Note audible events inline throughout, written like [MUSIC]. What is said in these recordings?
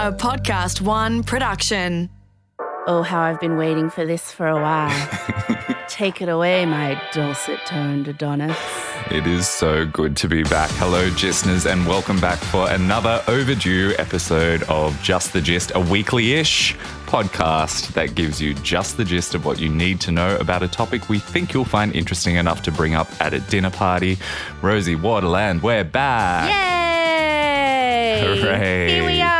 A Podcast One production. Oh, how I've been waiting for this for a while. [LAUGHS] Take it away, my dulcet toned Adonis. It is so good to be back. Hello, listeners, and welcome back for another overdue episode of Just the Gist, a weekly ish podcast that gives you just the gist of what you need to know about a topic we think you'll find interesting enough to bring up at a dinner party. Rosie Waterland, we're back. Yay! Hooray. Here we are, back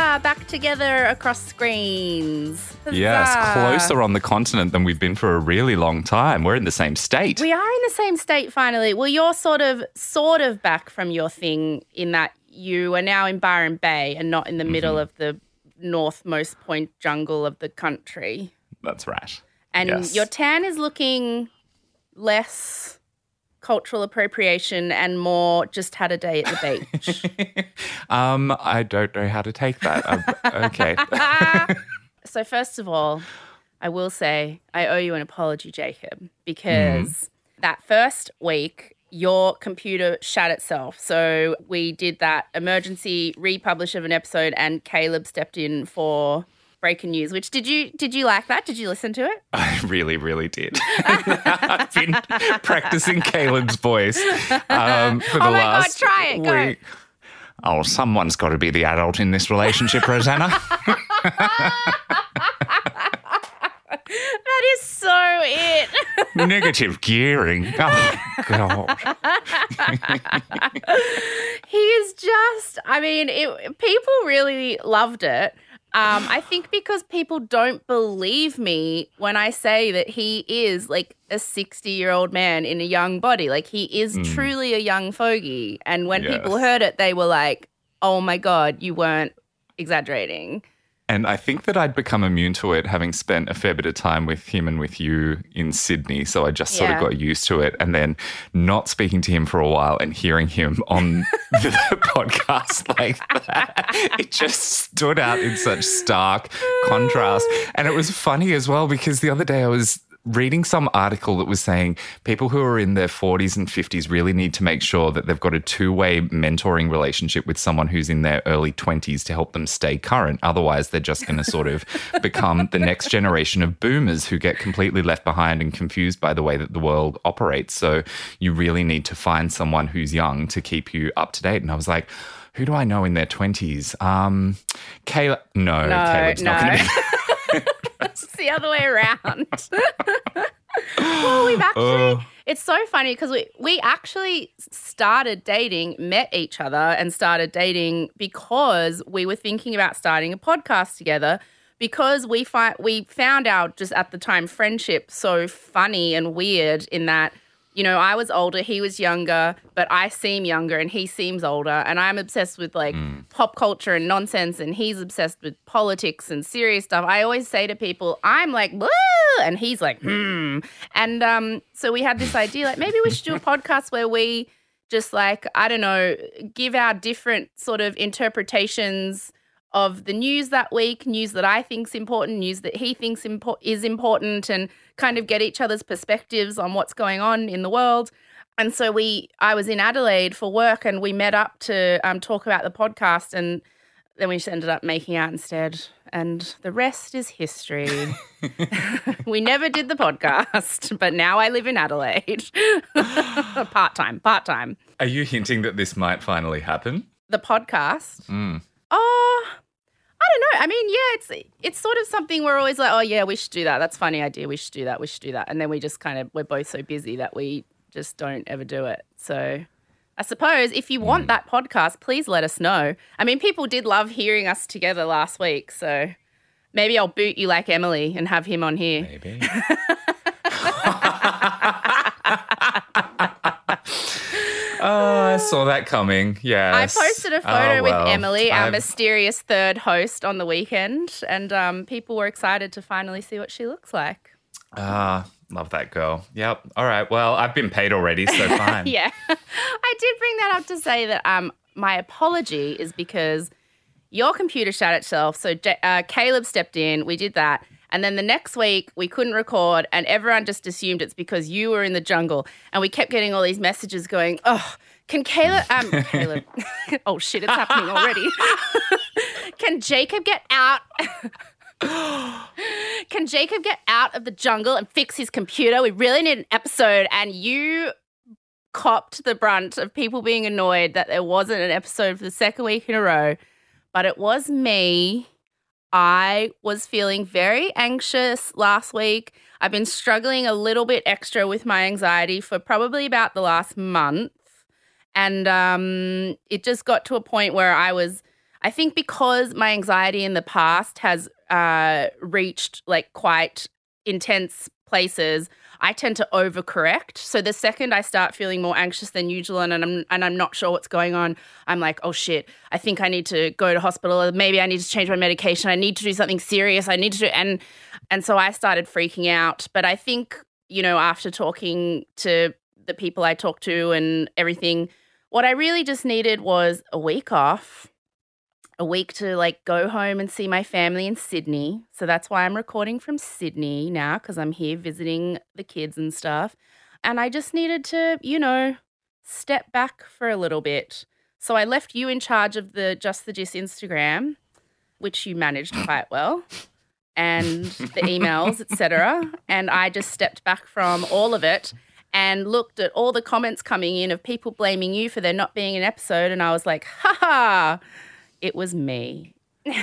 together across screens. Yes, closer on the continent than we've been for a really long time. We're in the same state. We are in the same state finally. Well, you're sort of sort of back from your thing in that you are now in Byron Bay and not in the middle Mm-hmm. of the northmost point jungle of the country. That's right. And Yes. your tan is looking less cultural appropriation and more just had a day at the beach. [LAUGHS] um, I don't know how to take that. Um, okay. [LAUGHS] so first of all, I will say I owe you an apology, Jacob, because that first week your computer shut itself. So we did that emergency republish of an episode and Caleb stepped in for breaking news. Which did you did you like that? Did you listen to it? [LAUGHS] I really, really did. [LAUGHS] [LAUGHS] I've been practicing Caleb's voice um, for the Oh my God, last try it, go. week. Oh, someone's got to be the adult in this relationship, Rosanna. That is so it. Negative gearing. Oh, God. he is just i mean it, people really loved it um, i think because people don't believe me when i say that he is like a 60 year old man in a young body. Like he is truly a young fogey. And when people heard it they were like oh my god you weren't exaggerating And I think that I'd become immune to it having spent a fair bit of time with him and with you in Sydney. So I just sort Yeah. of got used to it. And then not speaking to him for a while and hearing him on [LAUGHS] the podcast like that, it just stood out in such stark contrast. And it was funny as well because the other day I was reading some article that was saying people who are in their 40s and 50s really need to make sure that they've got a two-way mentoring relationship with someone who's in their early 20s to help them stay current otherwise they're just going to sort of [LAUGHS] become the next generation of boomers who get completely left behind and confused by the way that the world operates so you really need to find someone who's young to keep you up to date and i was like who do I know in their 20s? Um, Caleb. No, No, Caleb's not going to be. [LAUGHS] it's the other way around. [LAUGHS] well, we've actually. Oh. It's so funny because we we actually started dating, met each other, and started dating because we were thinking about starting a podcast together. Because we find we found out just at the time friendship so funny and weird in that you know I was older, he was younger, but I seem younger and he seems older, and I'm obsessed with like pop culture and nonsense, and he's obsessed with politics and serious stuff. I always say to people, I'm like, Woo! and he's like, hmm. And um, so we had this idea, like maybe we should do a [LAUGHS] podcast where we just like I don't know, give our different sort of interpretations of the news that week, news that I think's important, news that he thinks impo- is important, and kind of get each other's perspectives on what's going on in the world. And so we, I was in Adelaide for work, and we met up to um, talk about the podcast, and then we just ended up making out instead. And the rest is history. [LAUGHS] we never did the podcast, but now I live in Adelaide, [LAUGHS] part time, part time. Are you hinting that this might finally happen? The podcast. Mm. Oh, don't know. I mean, yeah, it's it's sort of something we're always like, oh yeah, we should do that. That's a funny idea. We should do that. We should do that. And then we just kind of we're both so busy that we just don't ever do it. So I suppose if you hmm. want that podcast, please let us know. I mean, people did love hearing us together last week, so maybe I'll boot you like Emily and have him on here. Maybe. [LAUGHS] [LAUGHS] oh, I saw that coming. Yeah. I posted a photo with Emily, our I've- mysterious third host, on the weekend, and um, people were excited to finally see what she looks like. Ah, love that girl. Yep. All right. Well, I've been paid already, so [LAUGHS] fine. Yeah. [LAUGHS] I did bring that up to say that um, my apology is because your computer shut itself. So uh, Caleb stepped in. We did that. And then the next week, we couldn't record, and everyone just assumed it's because you were in the jungle. And we kept getting all these messages going, oh, can Caleb, um, [LAUGHS] Caleb, [LAUGHS] oh shit, it's happening already. [LAUGHS] Can Jacob get out? [GASPS] Can Jacob get out of the jungle and fix his computer? We really need an episode. And you copped the brunt of people being annoyed that there wasn't an episode for the second week in a row, but it was me. I was feeling very anxious last week. I've been struggling a little bit extra with my anxiety for probably about the last month. And um, it just got to a point where I was, I think because my anxiety in the past has uh, reached like quite intense places, I tend to overcorrect. So the second I start feeling more anxious than usual and I'm and I'm not sure what's going on, I'm like, oh shit, I think I need to go to hospital. Or maybe I need to change my medication. I need to do something serious. I need to do and and so I started freaking out. But I think, you know, after talking to the people I talked to and everything, what I really just needed was a week off a week to like go home and see my family in Sydney. So that's why I'm recording from Sydney now because I'm here visiting the kids and stuff. And I just needed to, you know, step back for a little bit. So I left you in charge of the Just the Gist Instagram, which you managed [LAUGHS] quite well, and the emails, etc. And I just stepped back from all of it and looked at all the comments coming in of people blaming you for there not being an episode. And I was like, ha ha it was me. [LAUGHS] so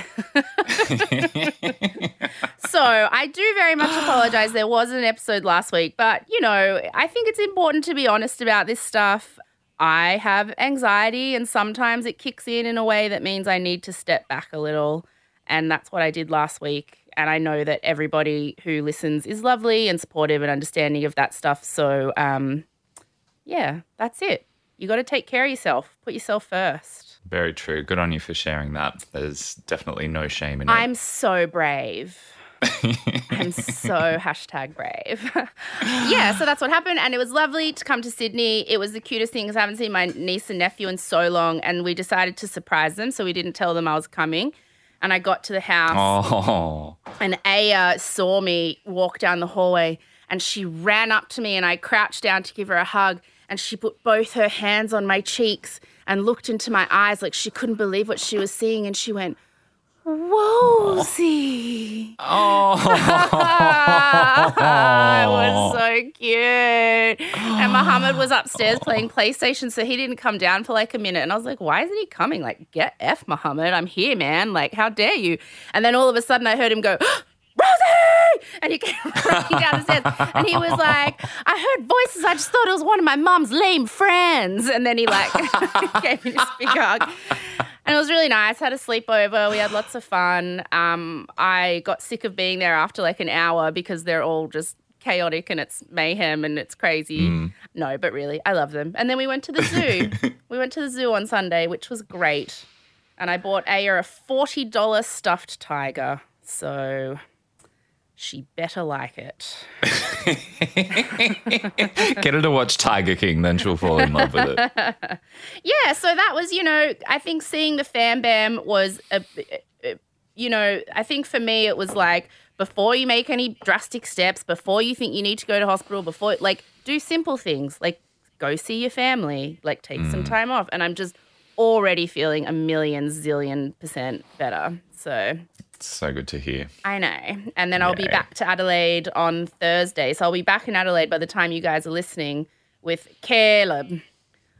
I do very much apologize. There was an episode last week, but you know, I think it's important to be honest about this stuff. I have anxiety, and sometimes it kicks in in a way that means I need to step back a little. And that's what I did last week. And I know that everybody who listens is lovely and supportive and understanding of that stuff. So, um, yeah, that's it. You got to take care of yourself, put yourself first. Very true. Good on you for sharing that. There's definitely no shame in it. I'm so brave. [LAUGHS] I'm so hashtag brave. [LAUGHS] yeah, so that's what happened. And it was lovely to come to Sydney. It was the cutest thing because I haven't seen my niece and nephew in so long. And we decided to surprise them. So we didn't tell them I was coming. And I got to the house. Oh. And Aya saw me walk down the hallway and she ran up to me and I crouched down to give her a hug. And she put both her hands on my cheeks and looked into my eyes like she couldn't believe what she was seeing. And she went, Wozy. Oh. [LAUGHS] it was so cute. And Muhammad was upstairs playing PlayStation, so he didn't come down for like a minute. And I was like, why isn't he coming? Like, get F, Muhammad. I'm here, man. Like, how dare you? And then all of a sudden I heard him go, Rosie! And he came [LAUGHS] running down the stairs. And he was like, I heard voices. I just thought it was one of my mom's lame friends. And then he like [LAUGHS] gave me this big hug. And it was really nice. Had a sleepover. We had lots of fun. Um, I got sick of being there after like an hour because they're all just chaotic and it's mayhem and it's crazy. Mm. No, but really, I love them. And then we went to the zoo. [LAUGHS] we went to the zoo on Sunday, which was great. And I bought Aya a $40 stuffed tiger. So she better like it. [LAUGHS] Get her to watch Tiger King, then she'll fall in love with it. [LAUGHS] yeah, so that was, you know, I think seeing the Fam Bam was, a, you know, I think for me it was like before you make any drastic steps, before you think you need to go to hospital, before, like, do simple things, like go see your family, like take mm. some time off. And I'm just already feeling a million zillion percent better. So so good to hear. I know. And then I'll be back to Adelaide on Thursday. So I'll be back in Adelaide by the time you guys are listening with Caleb.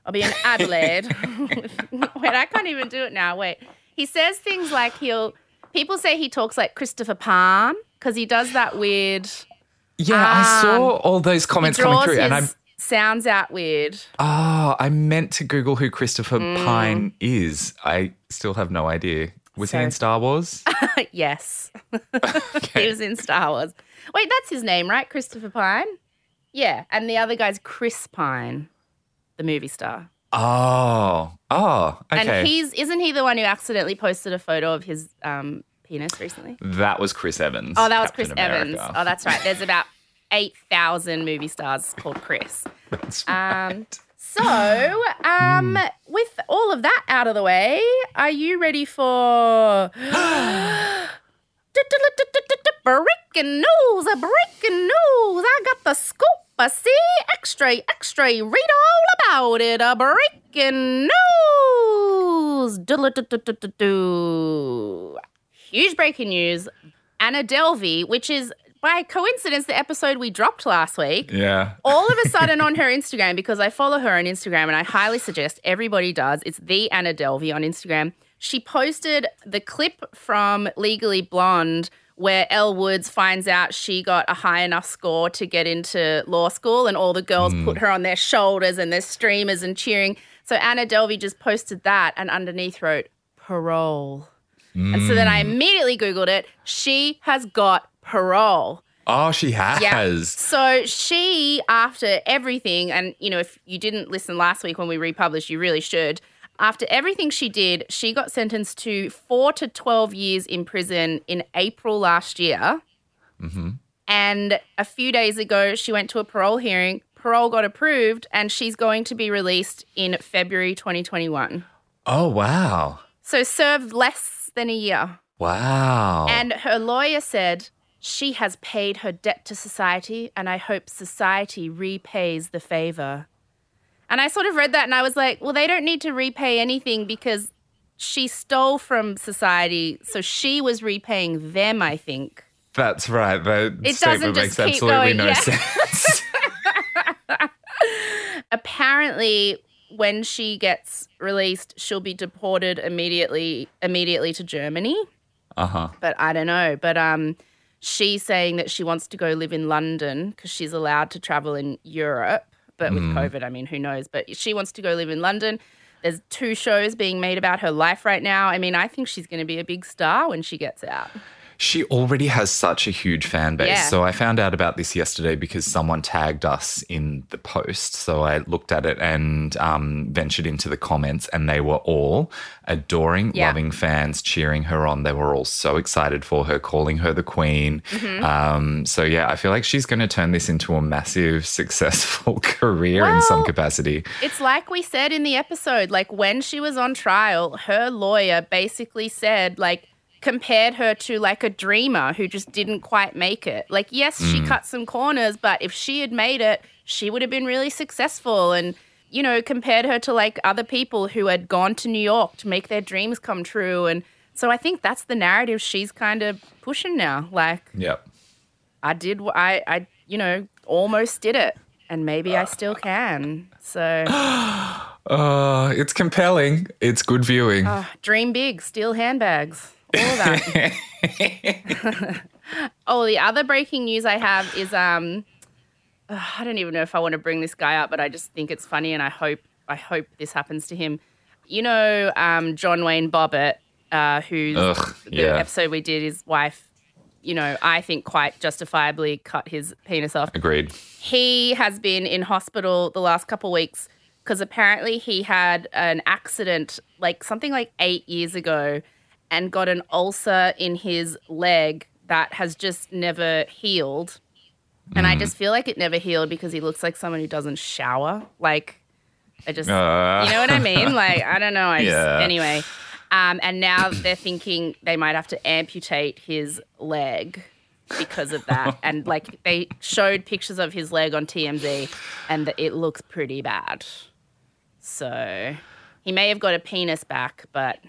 I'll be in Adelaide. [LAUGHS] [LAUGHS] Wait, I can't even do it now. Wait. He says things like he'll. People say he talks like Christopher Pyne because he does that weird. Yeah, um, I saw all those comments coming through, and I'm sounds out weird. Oh, I meant to Google who Christopher mm. Pyne is. I still have no idea. Was so, he in Star Wars? [LAUGHS] yes. [LAUGHS] okay. he was in Star Wars. Wait, that's his name, right? Christopher Pyne? Yeah. And the other guy's Chris Pine, the movie star. Oh. Oh, okay. And he's isn't he the one who accidentally posted a photo of his um, penis recently? That was Chris Evans. Oh, that was Captain Chris America. Evans. Oh, that's right. There's about 8,000 movie stars called Chris. [LAUGHS] That's right. Um, so, um, mm. with all of that out of the way, are you ready for [GASPS] breaking news? A breaking news! I got the scoop. I see extra, extra. Read all about it. A breaking news. huge breaking news. Anna Delvey, which is by coincidence the episode we dropped last week. Yeah. All of a [LAUGHS] sudden on her Instagram, because I follow her on Instagram and I highly suggest everybody does, it's the Anna Delvey on Instagram. She posted the clip from Legally Blonde where Elle Woods finds out she got a high enough score to get into law school, and all the girls mm. put her on their shoulders and there's streamers and cheering. So Anna Delvey just posted that and underneath wrote parole. And so then I mm. immediately Googled it. She has got parole. Oh, she has. Yeah. So she, after everything, and you know, if you didn't listen last week when we republished, you really should. After everything she did, she got sentenced to four to 12 years in prison in April last year. Mm-hmm. And a few days ago, she went to a parole hearing. Parole got approved, and she's going to be released in February 2021. Oh, wow. So served less than a year. Wow. And her lawyer said she has paid her debt to society, and I hope society repays the favor. And I sort of read that and I was like, well, they don't need to repay anything because she stole from society. So she was repaying them, I think. That's right. That It statement doesn't makes absolutely going, no yeah. sense. [LAUGHS] Apparently, when she gets released, she'll be deported immediately immediately to Germany. uh huh. but I don't know. But um, she's saying that she wants to go live in London because she's allowed to travel in Europe. But with mm. COVID, I mean, who knows? But she wants to go live in London. There's two shows being made about her life right now. I mean, I think she's going to be a big star when she gets out. She already has such a huge fan base. Yeah. So I found out about this yesterday because someone tagged us in the post. So I looked at it and um, ventured into the comments, and they were all adoring, Yeah. loving fans cheering her on. They were all so excited for her, calling her the queen. Mm-hmm. Um, so yeah, I feel like she's going to turn this into a massive, [LAUGHS] successful career in some capacity. It's like we said in the episode, like when she was on trial, her lawyer basically said, like, compared her to like a dreamer who just didn't quite make it. Like, yes, she cut some corners, but if she had made it, she would have been really successful. And, you know, compared her to like other people who had gone to New York to make their dreams come true. And so I think that's the narrative she's kind of pushing now. Like, Yep. I did, I, I, you know, almost did it. And maybe I still can. So. [GASPS] Uh, it's compelling. It's good viewing. Oh, dream big, steal handbags, all that. [LAUGHS] oh, the other breaking news I have is um, I don't even know if I want to bring this guy up, but I just think it's funny, and I hope I hope this happens to him. You know, um, John Wayne Bobbitt, uh, who's Ugh, the yeah. episode we did, his wife. You know, I think quite justifiably cut his penis off Agreed. he has been in hospital the last couple weeks because apparently he had an accident like something like eight years ago and got an ulcer in his leg that has just never healed. And I just feel like it never healed because he looks like someone who doesn't shower. Like, I just, Uh, you know what I mean? Like, I don't know. I just, Yeah. anyway. Um, and now they're thinking they might have to amputate his leg because of that. [LAUGHS] and like they showed pictures of his leg on TMZ and it looks pretty bad. So he may have got a penis back, but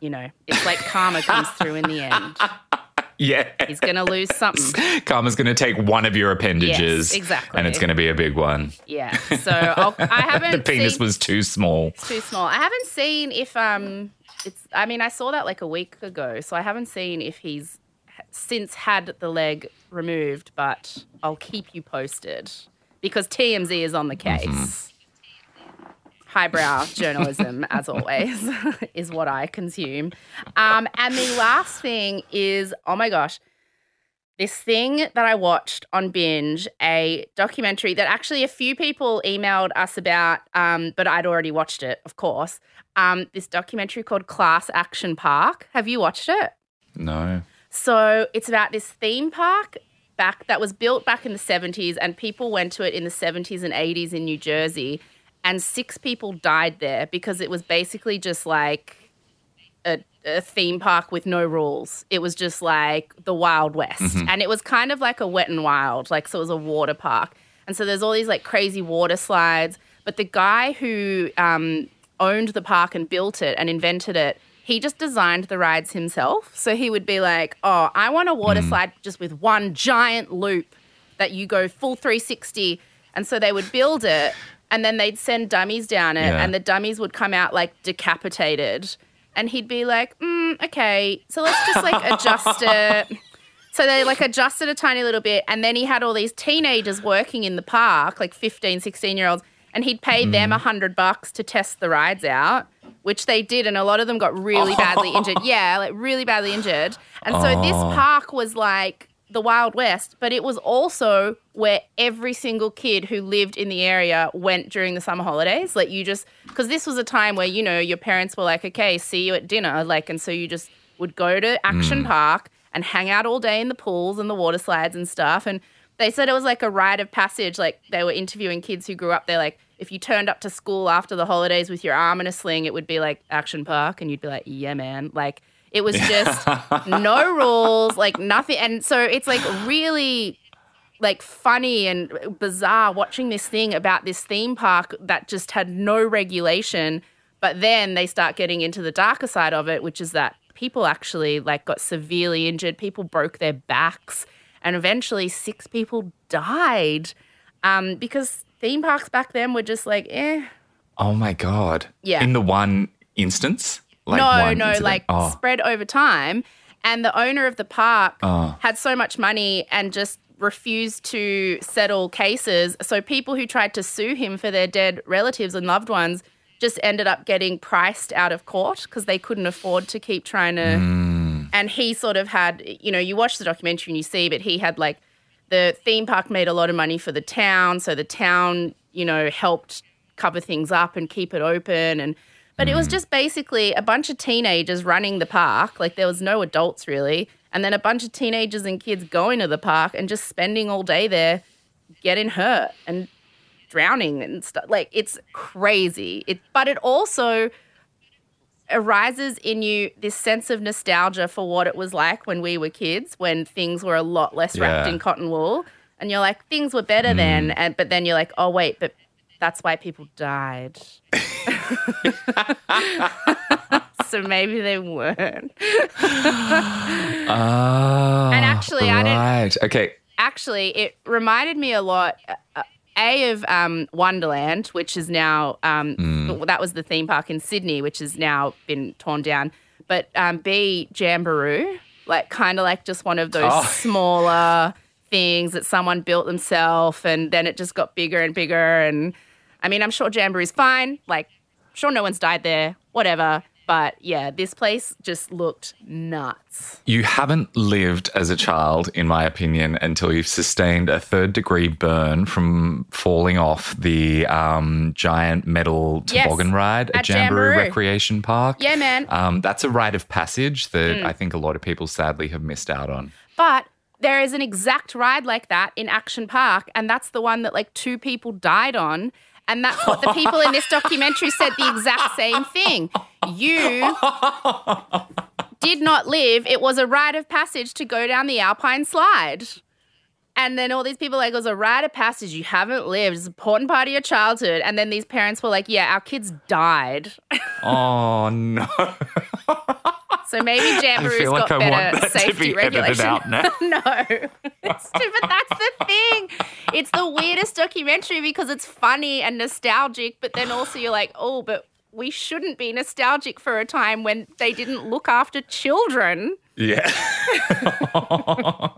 you know, it's like karma comes through in the end. [LAUGHS] yeah. He's going to lose something. Karma's going to take one of your appendages. Yes, exactly. And it's going to be a big one. Yeah. So I'll, I [LAUGHS] haven't The penis seen- was too small. too small. I haven't seen if um it's I mean I saw that like a week ago, so I haven't seen if he's since had the leg removed, but I'll keep you posted because TMZ is on the case. Highbrow journalism, [LAUGHS] as always, [LAUGHS] is what I consume. Um, and the last thing is, oh my gosh, this thing that I watched on binge, a documentary that actually a few people emailed us about, um, but I'd already watched it, of course. Um, this documentary called Class Action Park. Have you watched it? No. So it's about this theme park back that was built back in the 70s, and people went to it in the 70s and 80s in New Jersey, and six people died there because it was basically just like a, a theme park with no rules. It was just like the Wild West, and it was kind of like a wet and wild, like so it was a water park, and so there's all these like crazy water slides. But the guy who um, owned the park and built it and invented it, he just designed the rides himself. So he would be like, "Oh, I want a water slide just with one giant loop that you go full 360." And so they would build it and then they'd send dummies down it Yeah. and the dummies would come out like decapitated. And he'd be like, mm, "Okay, so let's just like adjust it." [LAUGHS] So they like adjusted a tiny little bit. And then he had all these teenagers working in the park, like 15, 16 year olds. And he'd pay them a hundred bucks to test the rides out, which they did. And a lot of them got really badly [LAUGHS] injured. Yeah, like really badly injured. And so this park was like the Wild West, but it was also where every single kid who lived in the area went during the summer holidays. Like you just, because this was a time where, you know, your parents were like, okay, see you at dinner. Like, and so you just would go to Action hmm. Park and hang out all day in the pools and the water slides and stuff. And they said it was like a rite of passage. Like they were interviewing kids who grew up there. Like if you turned up to school after the holidays with your arm in a sling, it would be like Action Park, and you'd be like, yeah, man. Like it was just [LAUGHS] no rules, like nothing. And so it's like really like funny and bizarre watching this thing about this theme park that just had no regulation but then they start getting into the darker side of it which is that people actually like got severely injured people broke their backs and eventually six people died um, because theme parks back then were just like eh Oh my god. Yeah. In the one instance? Like no, no, incident? like oh. spread over time. And the owner of the park Oh. had so much money and just refused to settle cases. So people who tried to sue him for their dead relatives and loved ones just ended up getting priced out of court because they couldn't afford to keep trying to. Mm. And he sort of had, you know, you watch the documentary and you see, but he had like the theme park made a lot of money for the town. So the town, you know, helped cover things up and keep it open. And but it was mm. just basically a bunch of teenagers running the park. Like there was no adults really. And then a bunch of teenagers and kids going to the park and just spending all day there getting hurt and drowning and stuff. Like it's crazy. It but it also arises in you this sense of nostalgia for what it was like when we were kids, when things were a lot less wrapped Yeah. in cotton wool. And you're like, things were better then. Mm. And but then you're like, oh wait, but that's why people died. [LAUGHS] so maybe they weren't. [GASPS] Ah, And actually, I didn't- right. Okay. Actually, it reminded me a lot. Uh, a of um, Wonderland, which is now um, Mm. that was the theme park in Sydney, which has now been torn down. But um, B Jamberoo, like kind of like just one of those Oh. [LAUGHS] smaller things that someone built themselves, and then it just got bigger and bigger. And I mean, I'm sure Jamberoo's fine. Like, sure, no one's died there, whatever. But yeah, this place just looked nuts. You haven't lived as a child, in my opinion, until you've sustained a third degree burn from falling off the um, giant metal Yes, toboggan ride at, at Jamberoo, Jamberoo. Recreation Park. Yeah, man. Um, that's a rite of passage that Mm. I think a lot of people sadly have missed out on. But there is an exact ride like that in Action Park, and that's the one that like two people died on. And that's what the people in this documentary said the exact same thing. You did not live. It was a rite of passage to go down the Alpine slide. And then all these people like, it was a rite of passage. You haven't lived. It's an important part of your childhood. And then these parents were like, yeah, our kids died. Oh, no. [LAUGHS] So maybe [LAUGHS] Jamberoo's feel like got I want better that to safety be regulation. out now. [LAUGHS] no, it's, but that's the thing. It's the weirdest documentary because it's funny and nostalgic, but then also you're like, oh, but we shouldn't be nostalgic for a time when they didn't look after children. Yeah. [LAUGHS]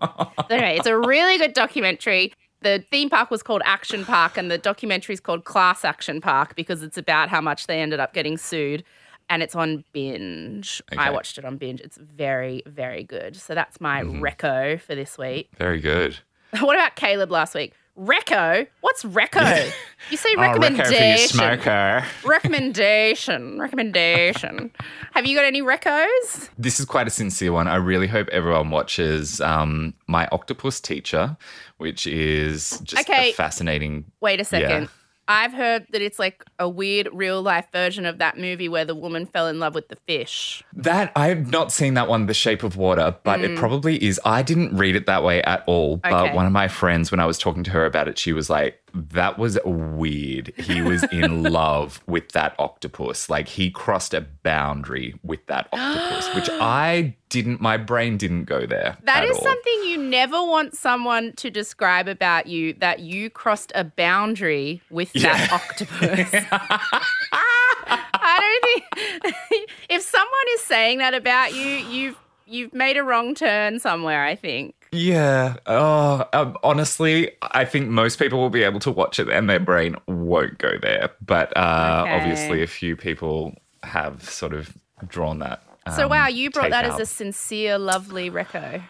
Anyway, it's a really good documentary. The theme park was called Action Park, and the documentary is called Class Action Park because it's about how much they ended up getting sued. And it's on binge. I watched it on binge. It's very, very good. So that's my Mm-hmm. reco for this week. Very good. [LAUGHS] What about Caleb last week? Reco? What's reco? [LAUGHS] You say recommendation. Oh, you recommendation. smoker. [LAUGHS] recommendation. Recommendation. Have you got any recos? This is quite a sincere one. I really hope everyone watches um, My Octopus Teacher, which is just Okay. a fascinating. Wait a second. Yeah. I've heard that it's like a weird real life version of that movie where the woman fell in love with the fish. That I have not seen that one, The Shape of Water, but it probably is. I didn't read it that way at all. But Mm. Okay. one of my friends, when I was talking to her about it, she was like, "That was weird. He was in [LAUGHS] love with that octopus. Like he crossed a boundary with that [GASPS] octopus, which I didn't. My brain didn't go there. That is all. something you never want someone to describe about you that you crossed a boundary with that octopus. [LAUGHS] I don't think [LAUGHS] if someone is saying that about you, you've you've made a wrong turn somewhere, I think. Yeah. Oh, um, honestly, I think most people will be able to watch it and their brain won't go there. But uh, Okay. obviously, a few people have sort of drawn that. So um, wow, you brought that out. as a sincere, lovely reco.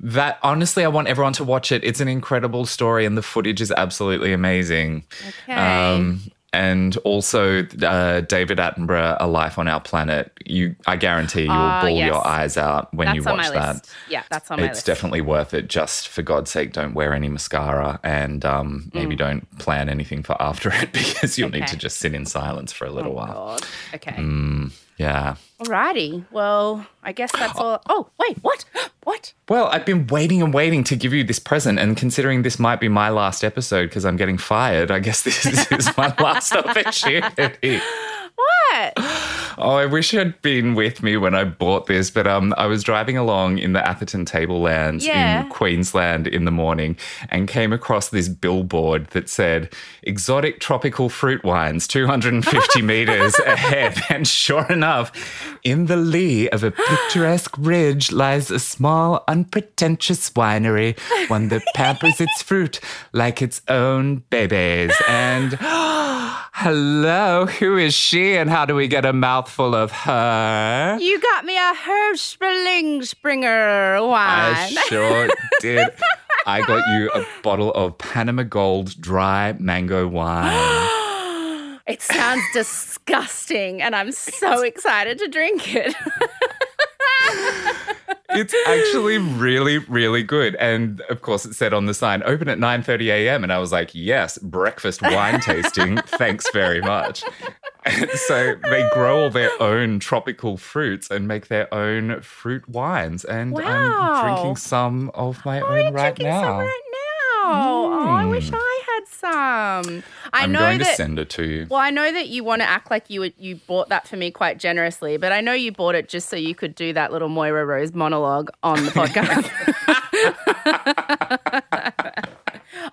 That honestly, I want everyone to watch it. It's an incredible story, and the footage is absolutely amazing. Okay. And also, uh, David Attenborough, A Life on Our Planet. You, I guarantee, you will Ah, bawl yes. your eyes out when that's you on watch my that. list. Yeah, that's on my It's list. definitely worth it. Just for God's sake, don't wear any mascara, and um, maybe don't plan anything for after it [LAUGHS] because you'll need Mm. To just sit in silence for a little Oh, while. God. Okay. Mm. Yeah. Alrighty. Well, I guess that's all. Oh, wait, what? [GASPS] What? Well, I've been waiting and waiting to give you this present, and considering this might be my last episode because I'm getting fired, I guess [LAUGHS] this is my last [LAUGHS] opportunity. [GASPS] What? Oh, I wish you'd been with me when I bought this, but um, I was driving along in the Atherton Tablelands Yeah. in Queensland in the morning and came across this billboard that said exotic tropical fruit wines 250 [LAUGHS] meters ahead. And sure enough, in the lee of a picturesque ridge lies a small, unpretentious winery, one that pampers its fruit like its own babies. And [GASPS] hello, who is she and how do we get a mouthful of her? You got me a Herb Ertlinger wine. I sure [LAUGHS] did. I got you a bottle of Panama Gold dry mango wine. [GASPS] It sounds disgusting, and I'm so excited to drink it. [LAUGHS] It's actually really, really good. And of course, it said on the sign, open at 9.30 a.m. And I was like, yes, breakfast wine tasting. [LAUGHS] Thanks very much. [LAUGHS] so they grow all their own tropical fruits and make their own fruit wines. And I'm drinking some of my I'm own right drinking some now. right now. Oh, I wish hmm. I had some. I I'm know going that. to send it to you. well, I know that you want to act like you would, you bought that for me quite generously, but I know you bought it just so you could do that little Moira Rose monologue on the podcast. [LAUGHS]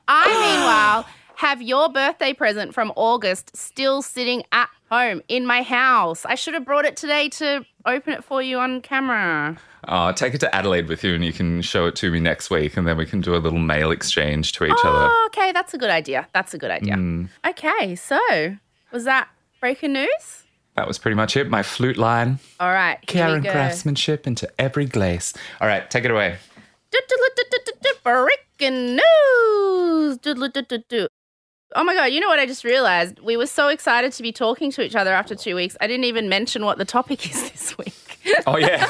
I, meanwhile, have your birthday present from August still sitting at home in my house. I should have brought it today to open it for you on camera. Oh, take it to Adelaide with you and you can show it to me next week and then we can do a little mail exchange to each other. Oh, okay, that's a good idea. That's a good idea. Mm. Okay, so was that breaking news? That was pretty much it. My flute line. All right, Care and craftsmanship into every glaze. All right, take it away. Breaking news. Oh my god! You know what I just realized? We were so excited to be talking to each other after two weeks. I didn't even mention what the topic is [LAUGHS] this week. Oh, yeah.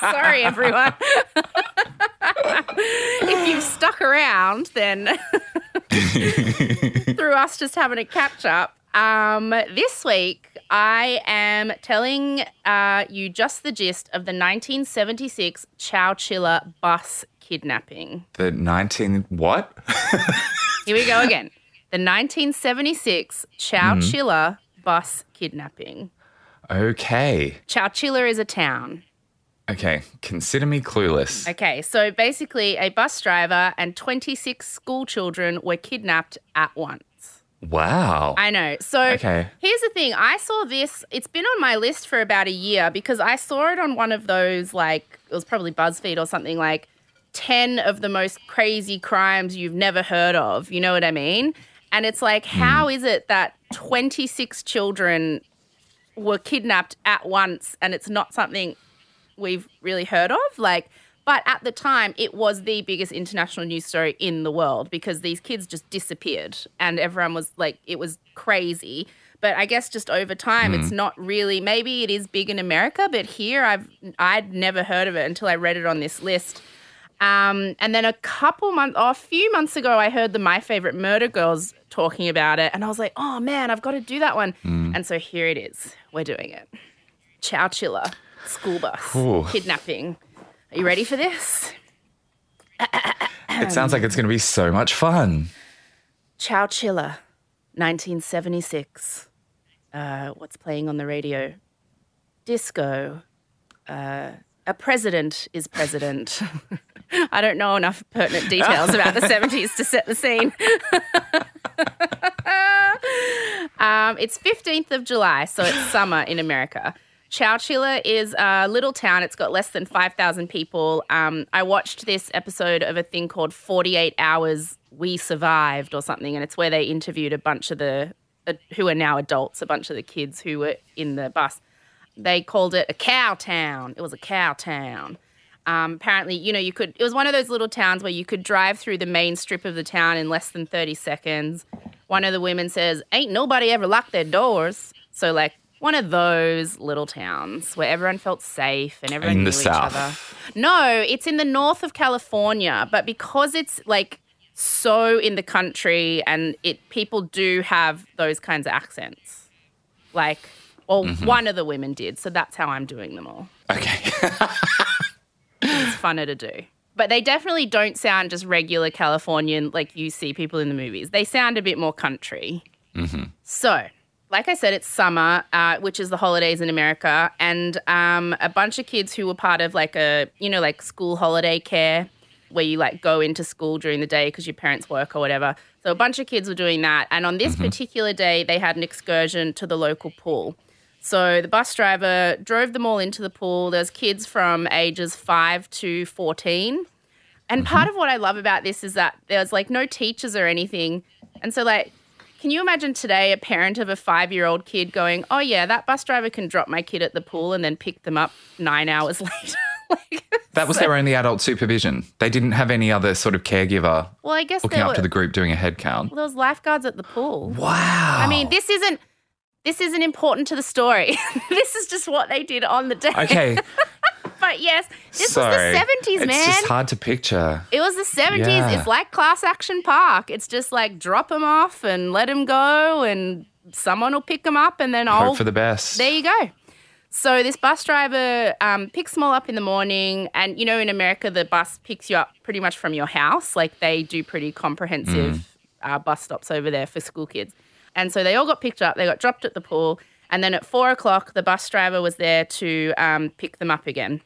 [LAUGHS] Sorry, everyone. [LAUGHS] if you've stuck around, then through us just having a catch up. Um, this week, I am telling uh, you just the gist of the 1976 Chowchilla bus kidnapping. the 19. What? Here we go again. [LAUGHS] The 1976 Chowchilla mm-hmm. bus kidnapping. okay. Chowchilla is a town. Okay. Consider me clueless. Okay, so basically, a bus driver and 26 school children were kidnapped at once. Wow. I know. So Okay. here's the thing. I saw this. It's been on my list for about a year because I saw it on one of those like it was probably BuzzFeed or something like 10 of the most crazy crimes you've never heard of. You know what I mean? And it's like hmm. how is it that 26 children were kidnapped at once and it's not something we've really heard of like but at the time it was the biggest international news story in the world because these kids just disappeared and everyone was like it was crazy but i guess just over time it's hmm. not really maybe it is big in america but here i've i'd never heard of it until i read it on this list Um, and then a couple months, oh, a few months ago, I heard the My Favorite Murder Girls talking about it, and I was like, oh man, I've got to do that one. And so here it is. We're doing it. Chow Chowchilla, school bus, Ooh. kidnapping. Are you ready for this? It sounds like it's going to be so much fun. Chow Chowchilla, 1976. Uh, what's playing on the radio? Disco. Uh, a president is president. [LAUGHS] I don't know enough pertinent details about the 70s to set the scene. [LAUGHS] um, it's 15th of July, so it's summer in America. Chowchilla is a little town. It's got less than 5,000 people. Um, I watched this episode of a thing called 48 Hours We Survived or something, and it's where they interviewed a bunch of the, uh, who are now adults, a bunch of the kids who were in the bus. They called it a cow town. It was a cow town. Um, apparently, you know, you could, it was one of those little towns where you could drive through the main strip of the town in less than 30 seconds. One of the women says, Ain't nobody ever locked their doors. So, like, one of those little towns where everyone felt safe and everyone In knew the each South. other. No, it's in the north of California, but because it's like so in the country and it people do have those kinds of accents. Like, or Mm-hmm. one of the women did, so that's how I'm doing them all. Okay. [LAUGHS] It's funner to do. But they definitely don't sound just regular Californian like you see people in the movies. They sound a bit more country. So, like I said, it's summer, uh, which is the holidays in America, and um, a bunch of kids who were part of like a, you know, like school holiday care, where you like go into school during the day because your parents work or whatever. So a bunch of kids were doing that, and on this particular day, they had an excursion to the local pool. So the bus driver drove them all into the pool. There's kids from ages five to fourteen. And part mm-hmm. of what I love about this is that there's like no teachers or anything. And so, like, can you imagine today a parent of a five year old kid going, Oh, yeah, that bus driver can drop my kid at the pool and then pick them up nine hours [LAUGHS] later? like, That was their only adult supervision. They didn't have any other sort of caregiver well, I guess looking up were, the group doing a head count. well, there was lifeguards at the pool. Wow. I mean, this isn't. This isn't important to the story. [LAUGHS] this is just what they did on the day. Okay. [LAUGHS] But yes, this sorry. was the 70s, It's man. It's just hard to picture. It was the 70s. Yeah. It's like Class Action Park. It's just like drop them off and let them go, and someone will pick them up, and then I'll. Hope for the best. there you go. So this bus driver um, picks them all up in the morning, and you know, in America, the bus picks you up pretty much from your house. Like they do pretty comprehensive uh, bus stops over there for school kids. And so they all got picked up. They got dropped at the pool, and then at four o'clock, the bus driver was there to um, pick them up again.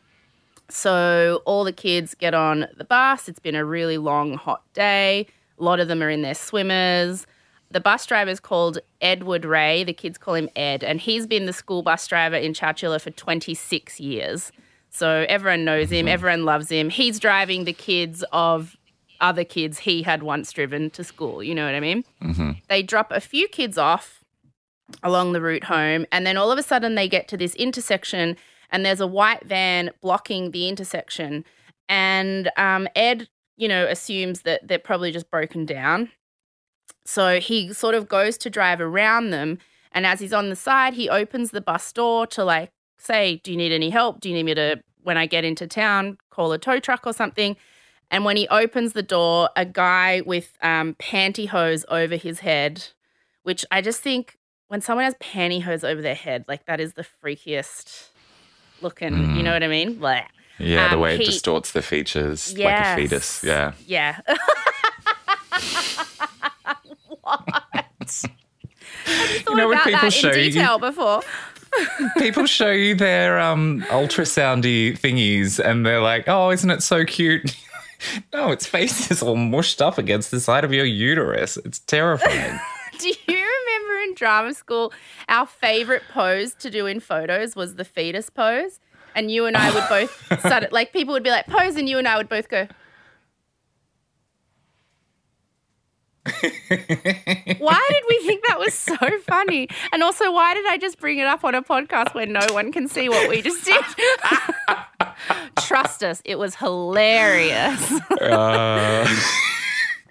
So all the kids get on the bus. It's been a really long, hot day. A lot of them are in their swimmers. The bus driver is called Edward Ray. The kids call him Ed, and he's been the school bus driver in Chowchilla for 26 years. So everyone knows him, everyone loves him. He's driving the kids of other kids he had once driven to school. You know what I mean? They drop a few kids off along the route home, and then all of a sudden they get to this intersection, and there's a white van blocking the intersection. And um, Ed, you know, assumes that they're probably just broken down. So he sort of goes to drive around them. And as he's on the side, he opens the bus door to like say, Do you need any help? Do you need me to, when I get into town, call a tow truck or something? And when he opens the door, a guy with um, pantyhose over his head, which I just think when someone has pantyhose over their head, like that is the freakiest looking, you know what I mean? Blah. yeah, the um, way it distorts the features like a fetus. Yeah. Yeah. [LAUGHS] what? Have you thought know when about people that show in you- detail before? People show you their um, ultrasoundy thingies and they're like, oh, isn't it so cute? No, its face [LAUGHS] is all mushed up against the side of your uterus. It's terrifying. [LAUGHS] Do you remember in drama school, our favorite pose to do in photos was the fetus pose? And you and I would both [LAUGHS] start, it. like, people would be like, pose, and you and I would both go, why did we think that was so funny? And also, why did I just bring it up on a podcast where no one can see what we just did? [LAUGHS] Trust us, it was hilarious. [LAUGHS] uh,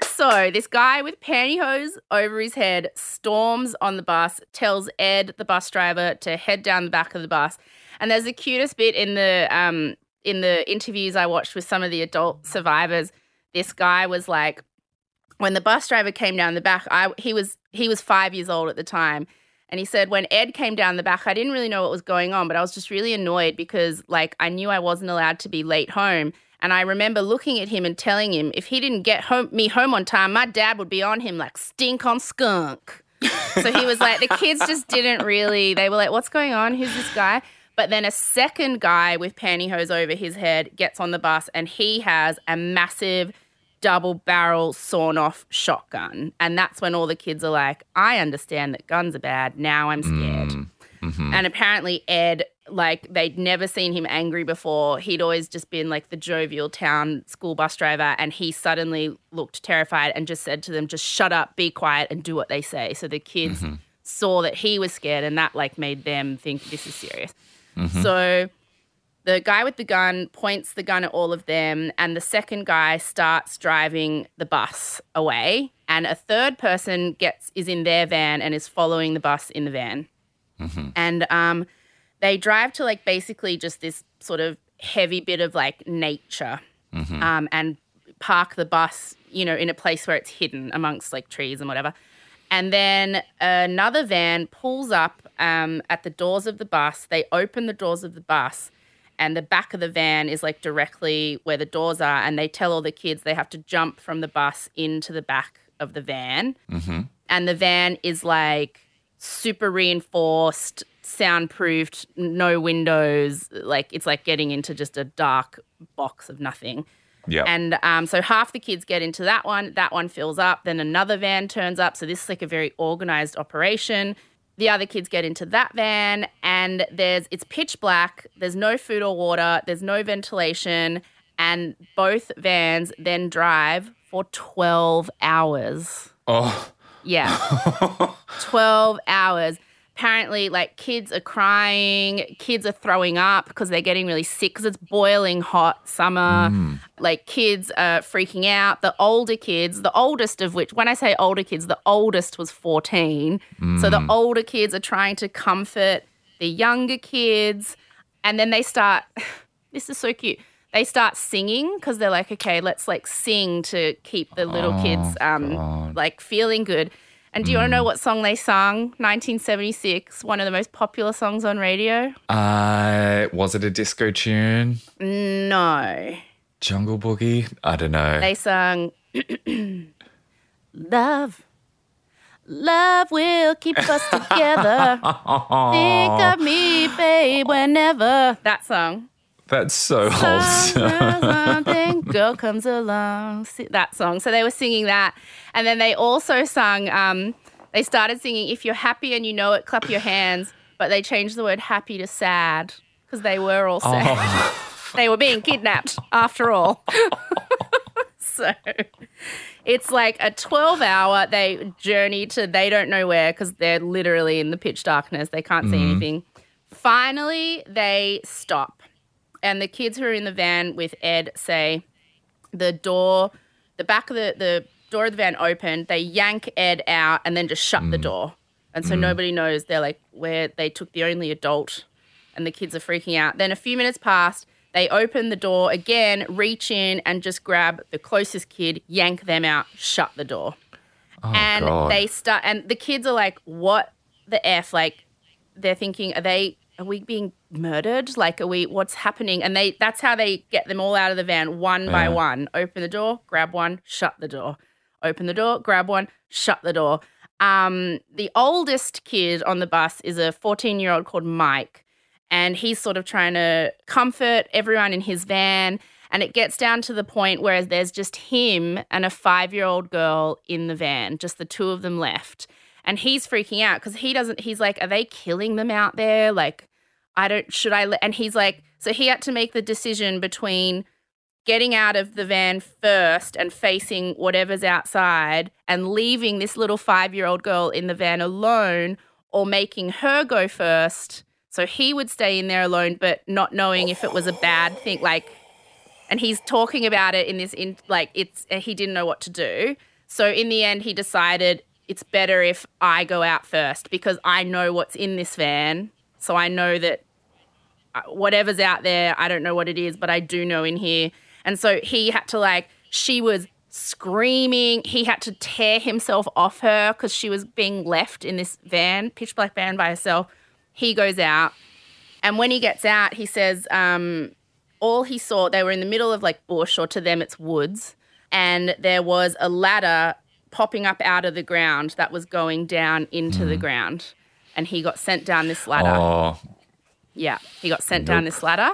So, this guy with pantyhose over his head storms on the bus, tells Ed, the bus driver, to head down the back of the bus. And there's the cutest bit in the um, in the interviews I watched with some of the adult survivors, this guy was like, when the bus driver came down the back, I he was he was five years old at the time. And he said, when Ed came down the back, I didn't really know what was going on, but I was just really annoyed because, like, I knew I wasn't allowed to be late home. And I remember looking at him and telling him if he didn't get home, me home on time, my dad would be on him like stink on skunk. [LAUGHS] so he was like, the kids just didn't really, they were like, what's going on? Who's this guy? But then a second guy with pantyhose over his head gets on the bus and he has a massive double barrel sawn off shotgun. And that's when all the kids are like, I understand that guns are bad. Now I'm scared. Mm, mm-hmm. And apparently, Ed, like, they'd never seen him angry before. He'd always just been like the jovial town school bus driver. And he suddenly looked terrified and just said to them, just shut up, be quiet, and do what they say. So the kids Mm-hmm. saw that he was scared and that, like, made them think this is serious. Mm-hmm. So the guy with the gun points the gun at all of them, and the second guy starts driving the bus away. And a third person gets is in their van and is following the bus in the van. And um, they drive to like basically just this sort of heavy bit of like nature, um, and park the bus, you know, in a place where it's hidden amongst like trees and whatever. And then another van pulls up um, at the doors of the bus. They open the doors of the bus, and the back of the van is like directly where the doors are. And they tell all the kids they have to jump from the bus into the back of the van. And the van is like super reinforced, soundproofed, no windows. Like it's like getting into just a dark box of nothing. Yeah. And um, so half the kids get into that one, that one fills up, then another van turns up. So this is like a very organized operation. The other kids get into that van, and there's it's pitch black. There's no food or water. There's no ventilation, and both vans then drive for twelve hours. oh. Yeah. [LAUGHS] 12 hours. Apparently, like kids are crying, kids are throwing up because they're getting really sick because it's boiling hot summer. Like kids are freaking out. The older kids, the oldest of which, when I say older kids, the oldest was 14. So the older kids are trying to comfort the younger kids. And then they start, [LAUGHS] this is so cute. They start singing because they're like, okay, let's like sing to keep the little kids um, like feeling good. And do you want to know what song they sung? 1976, one of the most popular songs on radio. Uh, was it a disco tune? No, Jungle Boogie? I don't know. they sung "Love, Love will keep us together." [LAUGHS] Think of me, babe, whenever that song. That's so wholesome. [LAUGHS] Girl comes along. That song. So they were singing that, and then they also sung. Um, they started singing "If you're happy and you know it, clap your hands." But they changed the word "happy" to "sad" because they were all sad. [LAUGHS] they were being kidnapped after all. [LAUGHS] so it's like a 12 hour they journey to they don't know where because they're literally in the pitch darkness they can't see anything finally they stop and the kids who are in the van with ed say the door the back of the, the door of the van opened they yank ed out and then just shut the mm. door and so mm. nobody knows they're like where they took the only adult and the kids are freaking out. Then a few minutes passed. They open the door again, reach in and just grab the closest kid, yank them out, shut the door. Oh, and God. they start, and the kids are like, "What the f?" Like they're thinking, "Are they? Are we being murdered? Like, are we? What's happening?" And they that's how they get them all out of the van one by one. Open the door, grab one, shut the door. Open the door, grab one, shut the door. Um, the oldest kid on the bus is a 14 year old called Mike, and he's sort of trying to comfort everyone in his van. And it gets down to the point where there's just him and a five year old girl in the van, just the two of them left. And he's freaking out because he doesn't, he's like, are they killing them out there? Like, I don't, should I? And he's like, so he had to make the decision between getting out of the van first and facing whatever's outside and leaving this little five year old girl in the van alone or making her go first. So he would stay in there alone, but not knowing if it was a bad thing. Like, and he's talking about it in this, in like, it's, he didn't know what to do. So in the end, he decided it's better if I go out first because I know what's in this van. So I know that whatever's out there, I don't know what it is, but I do know in here. And so he had to like, she was screaming. He had to tear himself off her because she was being left in this van, pitch black van by herself. He goes out. And when he gets out, he says, um, all he saw, they were in the middle of like bush, or to them, it's woods. And there was a ladder popping up out of the ground that was going down into the ground. And he got sent down this ladder. Oh, Yeah, he got sent down this ladder.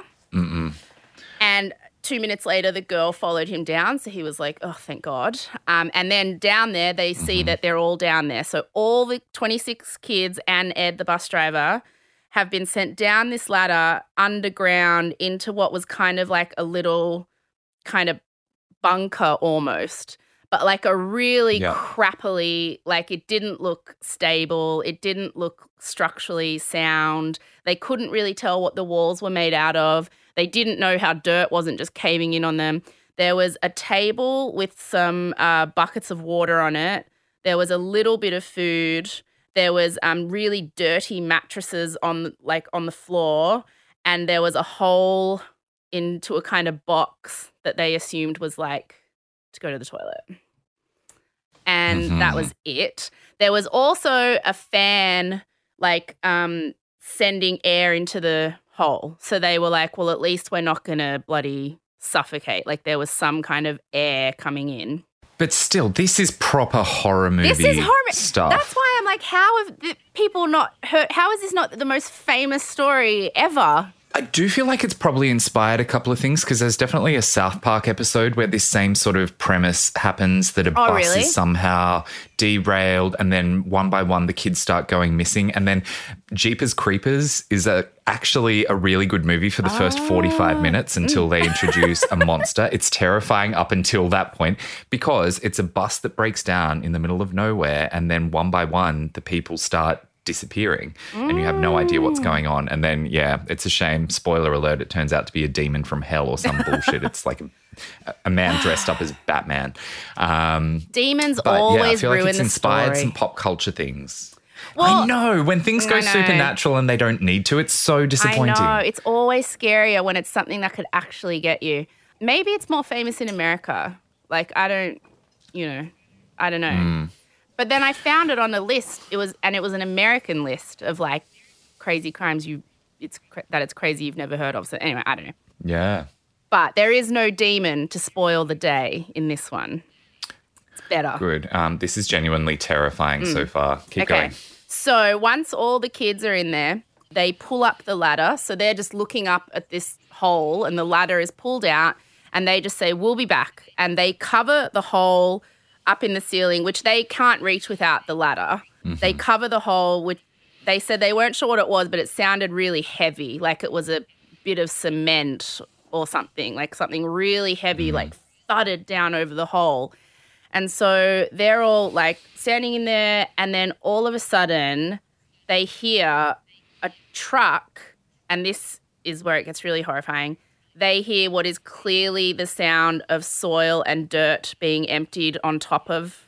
And two minutes later, the girl followed him down. So he was like, oh, thank God. Um, and then down there, they see that they're all down there. So all the 26 kids and Ed, the bus driver, have been sent down this ladder underground into what was kind of like a little kind of bunker almost. But like a really Yeah. crappily, like it didn't look stable. It didn't look structurally sound. They couldn't really tell what the walls were made out of. They didn't know how dirt wasn't just caving in on them. There was a table with some uh, buckets of water on it. There was a little bit of food. There was um, really dirty mattresses on like on the floor, and there was a hole into a kind of box that they assumed was like to go to the toilet. And that was it. There was also a fan like um sending air into the hole. So they were like, well, at least we're not going to bloody suffocate. Like there was some kind of air coming in. but still, this is proper horror movie This is horrible. stuff. That's why I'm like, how have the people not heard? How is this not the most famous story ever? I do feel like it's probably inspired a couple of things because there's definitely a South Park episode where this same sort of premise happens that a bus Oh, really? is somehow derailed and then one by one the kids start going missing. And then Jeepers Creepers is a, actually a really good movie for the first Ah. 45 minutes until Mm. they introduce a [LAUGHS] monster. It's terrifying up until that point because it's a bus that breaks down in the middle of nowhere and then one by one the people start disappearing and you have no idea what's Mm. going on and then yeah it's a shame spoiler alert it turns out to be a demon from hell or some bullshit it's like a, a man dressed up as batman um Demons but yeah i always feel like it's the inspired story. some pop culture things i know when things go supernatural and they don't need to it's so disappointing I know. It's always scarier when it's something that could actually get you. Maybe it's more famous in America. Like, I don't, you know, I don't know. Hmm. But then I found it on a list. It was, and it was an American list of like crazy crimes you, it's that it's crazy you've never heard of. So anyway, I don't know. yeah But there is no demon to spoil the day in this one. It's better. good um this is genuinely terrifying so far keep Mm. Okay. going So once all the kids are in there, they pull up the ladder. So they're just looking up at this hole, and the ladder is pulled out, and they just say, We'll be back. And they cover the hole up in the ceiling, which they can't reach without the ladder. They mm-hmm. cover the hole, which they said they weren't sure what it was, but it sounded really heavy, like it was a bit of cement or something, like something really heavy, mm-hmm. like thudded down over the hole. And so they're all like standing in there, and then all of a sudden they hear a truck, and this is where it gets really horrifying. They hear what is clearly the sound of soil and dirt being emptied on top of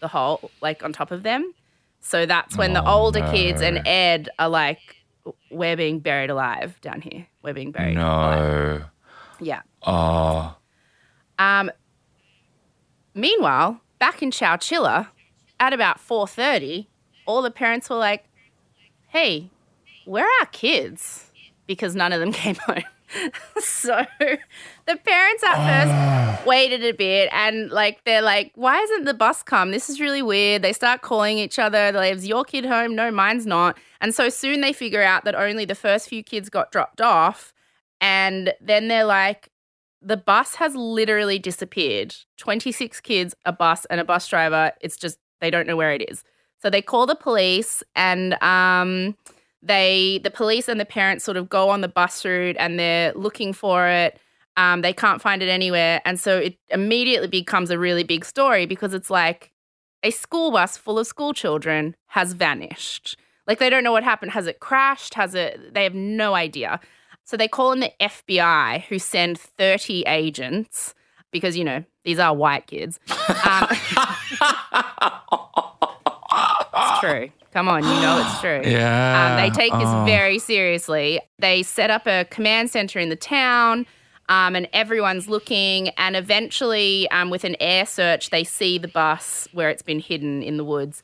the hole, like on top of them. So that's when the older kids and Ed are like, We're being buried alive down here. We're being buried alive. no Yeah. oh Um, meanwhile, back in Chowchilla, at about four thirty, all the parents were like, "Hey, where are our kids?" Because none of them [LAUGHS] came home. [LAUGHS] so the parents at first waited a bit and like they're like, "Why isn't the bus come? This is really weird." They start calling each other. They're like, "Is your kid home? No, mine's not." And so soon they figure out that only the first few kids got dropped off. And then they're like, the bus has literally disappeared. 26 kids, a bus, and a bus driver. It's just, they don't know where it is. So they call the police and um, they, the police and the parents sort of go on the bus route and they're looking for it. Um, they can't find it anywhere. And so it immediately becomes a really big story because it's like a school bus full of school children has vanished. Like they don't know what happened. Has it crashed? Has it, they have no idea. So they call in the FBI, who send 30 agents because, you know, these are white kids. Um, [LAUGHS] [LAUGHS] true. Come on, you know it's [GASPS] true. Yeah. Um, they take this Oh. very seriously. They set up a command center in the town, um, and everyone's looking. And eventually, um, with an air search, they see the bus where it's been hidden in the woods.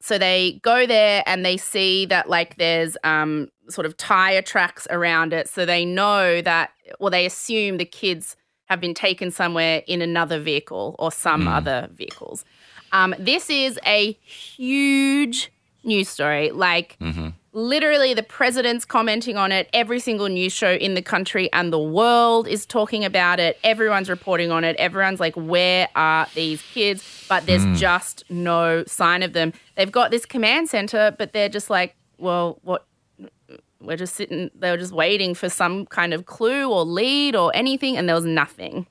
So they go there and they see that like there's um, sort of tire tracks around it. So they know that, well, they assume the kids have been taken somewhere in another vehicle or some other vehicles. Um, this is a huge news story. Like, literally, the president's commenting on it. Every single news show in the country and the world is talking about it. Everyone's reporting on it. Everyone's like, where are these kids? But there's just no sign of them. They've got this command center, but they're just like, well, what? We're just sitting, they were just waiting for some kind of clue or lead or anything, and there was nothing.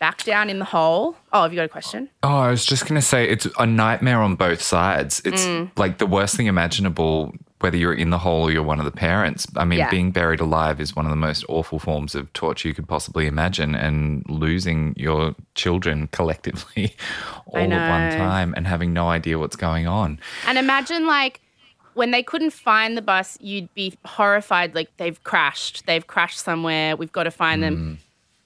Back down in the hole. Oh, have you got a question? Oh, I was just going to say it's a nightmare on both sides. It's Mm. like the worst thing imaginable, whether you're in the hole or you're one of the parents. I mean, Yeah. being buried alive is one of the most awful forms of torture you could possibly imagine, and losing your children collectively [LAUGHS] all at one time and having no idea what's going on. And imagine like when they couldn't find the bus, you'd be horrified. Like they've crashed, they've crashed somewhere. We've got to find them.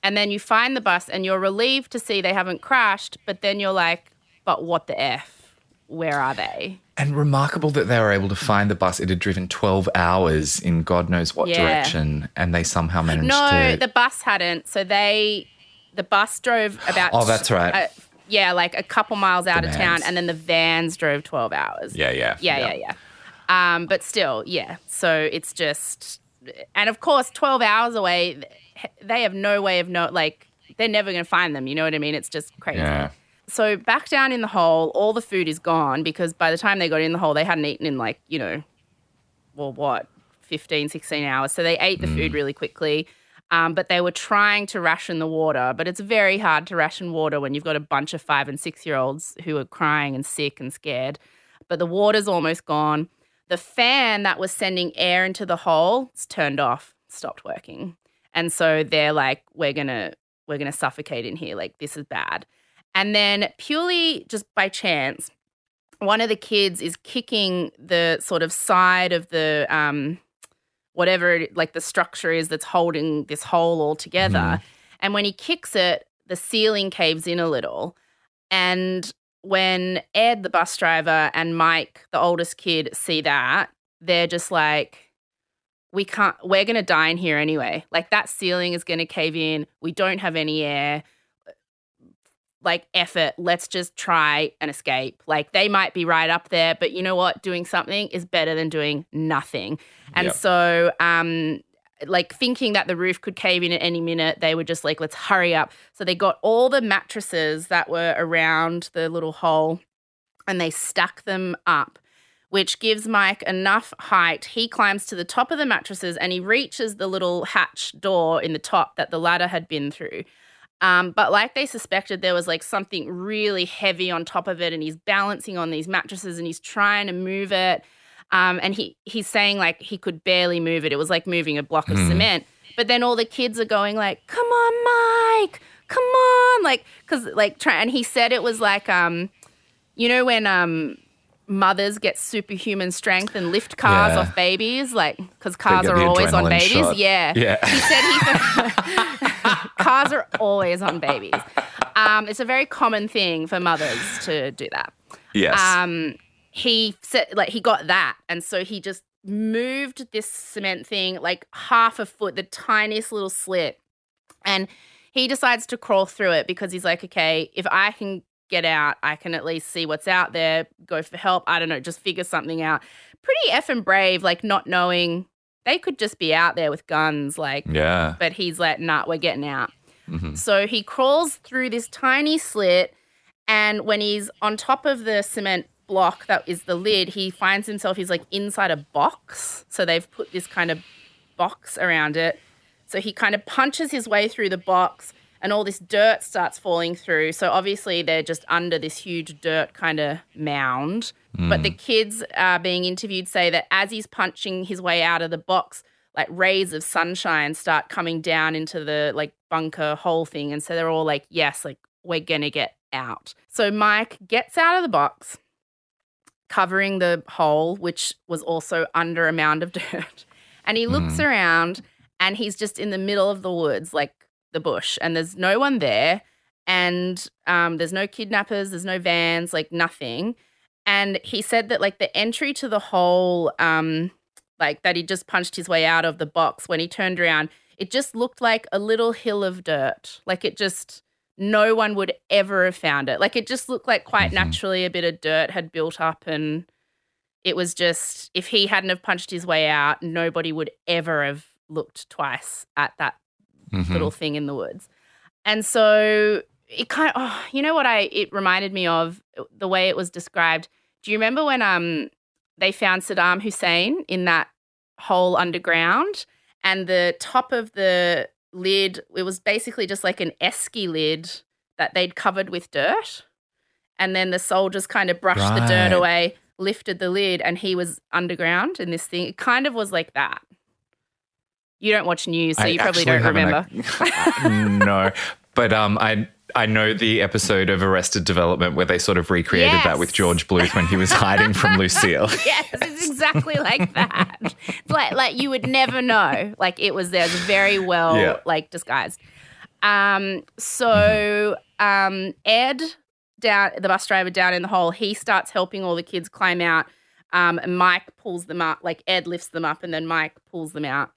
And then you find the bus, and you're relieved to see they haven't crashed. But then you're like, but what the f? Where are they? And remarkable that they were able to find the bus. It had driven 12 hours in God knows what Yeah. direction, and they somehow managed No, to. the bus hadn't. So they, the bus drove [SIGHS] about. Oh, that's right. uh, yeah, like a couple miles out The of town, and then the vans drove twelve hours. yeah, yeah. Yeah, yeah, yeah. Um, but still, yeah. So it's just, and of course, 12 hours away, they have no way of know, like, they're never going to find them. You know what I mean? It's just crazy. Yeah. So back down in the hole, all the food is gone because by the time they got in the hole, they hadn't eaten in like, you know, well, what, 15, 16 hours. So they ate the food really quickly. Um, but they were trying to ration the water. But it's very hard to ration water when you've got a bunch of five and six year olds who are crying and sick and scared. But the water's almost gone. The fan that was sending air into the hole it's turned off, stopped working. And so they're like, we're gonna we're gonna suffocate in here. Like this is bad. And then purely just by chance, one of the kids is kicking the sort of side of the um whatever it, like the structure is that's holding this hole all together. And when he kicks it, the ceiling caves in a little. And when Ed, the bus driver, and Mike, the oldest kid, see that, they're just like, we can't, we're going to die in here anyway. Like that ceiling is going to cave in. We don't have any air. Like, effort, let's just try and escape. Like, they might be right up there, but you know what? Doing something is better than doing nothing. And Yep. so, um, like thinking that the roof could cave in at any minute, they were just like, let's hurry up. So they got all the mattresses that were around the little hole and they stack them up, which gives Mike enough height. He climbs to the top of the mattresses and he reaches the little hatch door in the top that the ladder had been through. Um, but like they suspected, there was like something really heavy on top of it, and he's balancing on these mattresses and he's trying to move it. Um, and he he's saying like he could barely move it. It was like moving a block of cement. But then all the kids are going like, "Come on, Mike! Come on!" Like, cause like try. And he said it was like, um, you know, when um mothers get superhuman strength and lift cars Yeah. off babies, like because cars are always on babies. shot. Yeah, Yeah. He said he [LAUGHS] [LAUGHS] cars are always on babies. Um, it's a very common thing for mothers to do that Yes. um he said like he got that and so he just moved this cement thing like half a foot the tiniest little slit and he decides to crawl through it because he's like okay if i can get out i can at least see what's out there go for help i don't know just figure something out pretty effing brave like not knowing they could just be out there with guns like yeah. but he's like, nah, we're getting out. Mhm. So he crawls through this tiny slit, and when he's on top of the cement block that is the lid, he finds himself, he's like inside a box. So they've put this kind of box around it. So he kind of punches his way through the box, and all this dirt starts falling through. So obviously they're just under this huge dirt kind of mound. But the kids uh, being interviewed say that as he's punching his way out of the box, like rays of sunshine start coming down into the like bunker hole thing. And so they're all like, yes, like we're going to get out. So Mike gets out of the box covering the hole, which was also under a mound of [LAUGHS] dirt. And he looks around and he's just in the middle of the woods, like the bush, and there's no one there. And um, there's no kidnappers, there's no vans, like nothing. And he said that like the entry to the hole, um, like that he just punched his way out of the box when he turned around, it just looked like a little hill of dirt. Like it just no one would ever have found it. Like it just looked like quite Mhm. naturally a bit of dirt had built up and it was just if he hadn't have punched his way out, nobody would ever have looked twice at that Mhm. little thing in the woods. And so it kind of, oh, you know what I it reminded me of the way it was described. Do you remember when um they found Saddam Hussein in that hole underground and the top of the lid it was basically just like an esky lid that they'd covered with dirt. And then the soldiers kind of brushed the dirt away lifted the lid and he was underground in this thing. It kind of was like that. You don't watch news so I you probably don't remember. ac- [LAUGHS] no, but um, I I know the episode of Arrested Development where they sort of recreated that with George Bluth when he was hiding from [LAUGHS] Lucille. yes, it's exactly like that. Like like you would never know. Like it was there, it was very well Yeah. like disguised. Um, so um, Ed down the bus driver down in the hole, he starts helping all the kids climb out. Um, and Mike pulls them up, like Ed lifts them up, and then Mike pulls them out.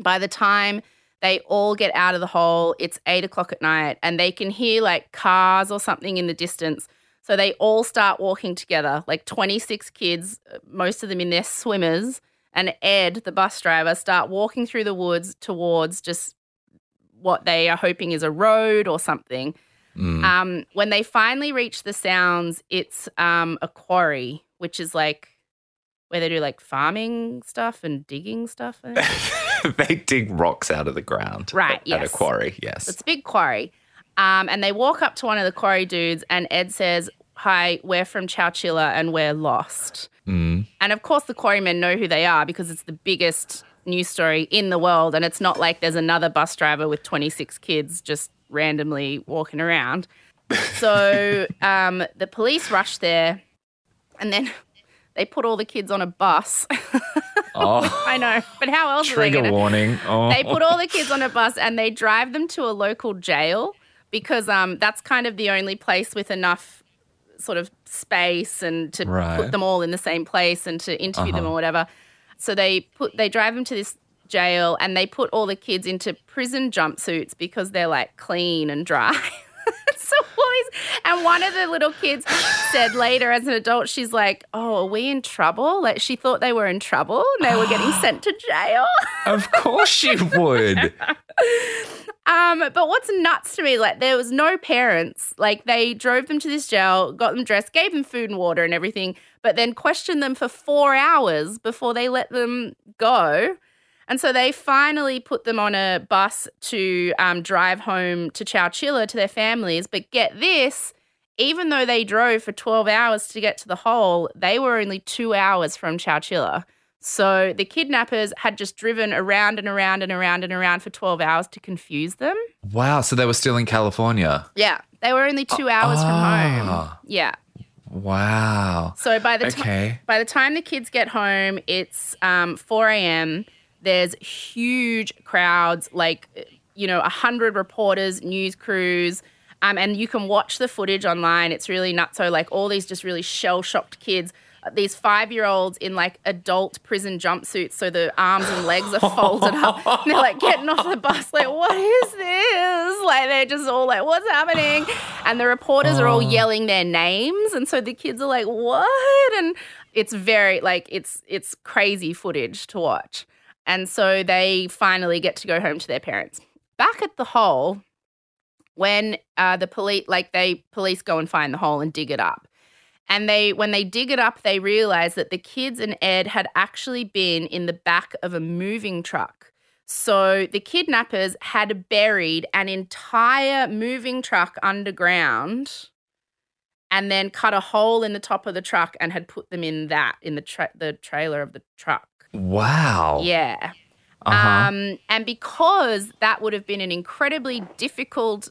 By the time they all get out of the hole, it's eight o'clock at night, and they can hear like cars or something in the distance. So they all start walking together, like 26 kids, uh, most of them in their swimmers, and Ed, the bus driver, start walking through the woods towards just what they are hoping is a road or something. Mm. Um, when they finally reach the sounds, it's um, a quarry, which is like where they do like farming stuff and digging stuff. [LAUGHS] [LAUGHS] They dig rocks out of the ground. Right, At a quarry, yes. It's a big quarry. Um, and they walk up to one of the quarry dudes, and Ed says, Hi, we're from Chowchilla and we're lost. Mm. And of course, the quarrymen know who they are because it's the biggest news story in the world. And it's not like there's another bus driver with 26 kids just randomly walking around. So [LAUGHS] um, the police rush there and then they put all the kids on a bus. [LAUGHS] Oh, I know, but how else are they trigger to? warning. Oh. They put all the kids on a bus and they drive them to a local jail because um, that's kind of the only place with enough sort of space and to Right. put them all in the same place and to interview them Uh-huh. or whatever. So they put they drive them to this jail and they put all the kids into prison jumpsuits because they're like clean and dry. [LAUGHS] [LAUGHS] and one of the little kids said later as an adult, she's like, "Oh, are we in trouble?" Like she thought they were in trouble and they were getting sent to jail. [GASPS] of course she would. [LAUGHS] Um, but what's nuts to me, like there was no parents. Like they drove them to this jail, got them dressed, gave them food and water and everything, but then questioned them for four hours before they let them go. And so they finally put them on a bus to um, drive home to Chowchilla to their families. But get this, even though they drove for 12 hours to get to the hole, they were only two hours from Chowchilla. So the kidnappers had just driven around and around and around and around for 12 hours to confuse them. Wow, so they were still in California. Yeah. They were only two hours from home. Ah. Yeah. Wow. So by the time Okay. by the time the kids get home, it's um, 4 a.m. There's huge crowds, like you know, a hundred reporters, news crews, um, and you can watch the footage online. It's really nuts. So like all these just really shell shocked kids. uh, These five year olds in like adult prison jumpsuits, so the arms and legs are folded up. And they're like getting off the bus, like, what is this? Like, they're just all like, what's happening? And the reporters are all yelling their names. And so the kids are like, what? And it's very, like, it's, it's crazy footage to watch. And so they finally get to go home to their parents. Back at the hole, when uh, the police, like, they police go and find the hole and dig it up. And they, when they dig it up, they realize that the kids and Ed had actually been in the back of a moving truck. So the kidnappers had buried an entire moving truck underground and then cut a hole in the top of the truck and had put them in that, in the, tra- the trailer of the truck. Wow. Yeah. Uh-huh. Um, and because that would have been an incredibly difficult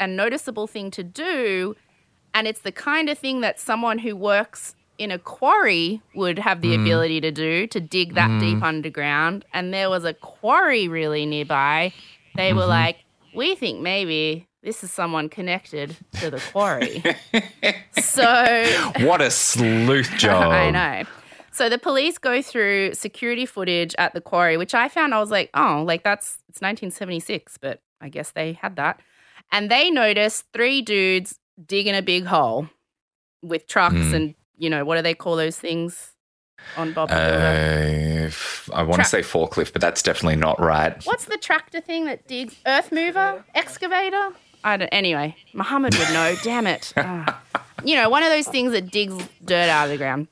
and noticeable thing to do, and it's the kind of thing that someone who works in a quarry would have the ability to do to dig that deep underground, and there was a quarry really nearby, they were like, "We think maybe." This is someone connected to the quarry. [LAUGHS] so [LAUGHS] What a sleuth [LAUGHS] job. I know. So the police go through security footage at the quarry, which I found I was like, oh, like that's it's 1976, but I guess they had that. And they noticed three dudes digging a big hole with trucks Hmm. and you know what do they call those things on Bob? Uh, f- I want Tra- to say forklift, but that's definitely not right. What's the tractor thing that digs? Earth mover, excavator. I don't. Anyway, Muhammad would know. [LAUGHS] Damn it. Ah. You know, one of those things that digs dirt out of the ground.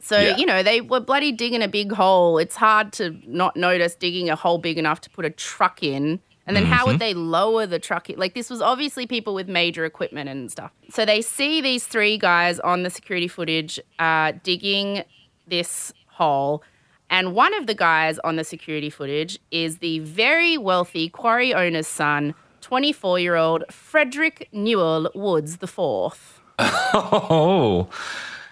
So Yeah. you know they were bloody digging a big hole. It's hard to not notice digging a hole big enough to put a truck in. And then how would they lower the truck? in? Like this was obviously people with major equipment and stuff. So they see these three guys on the security footage uh, digging this hole. And one of the guys on the security footage is the very wealthy quarry owner's son, 24 year old Frederick Newell Woods IV. Oh,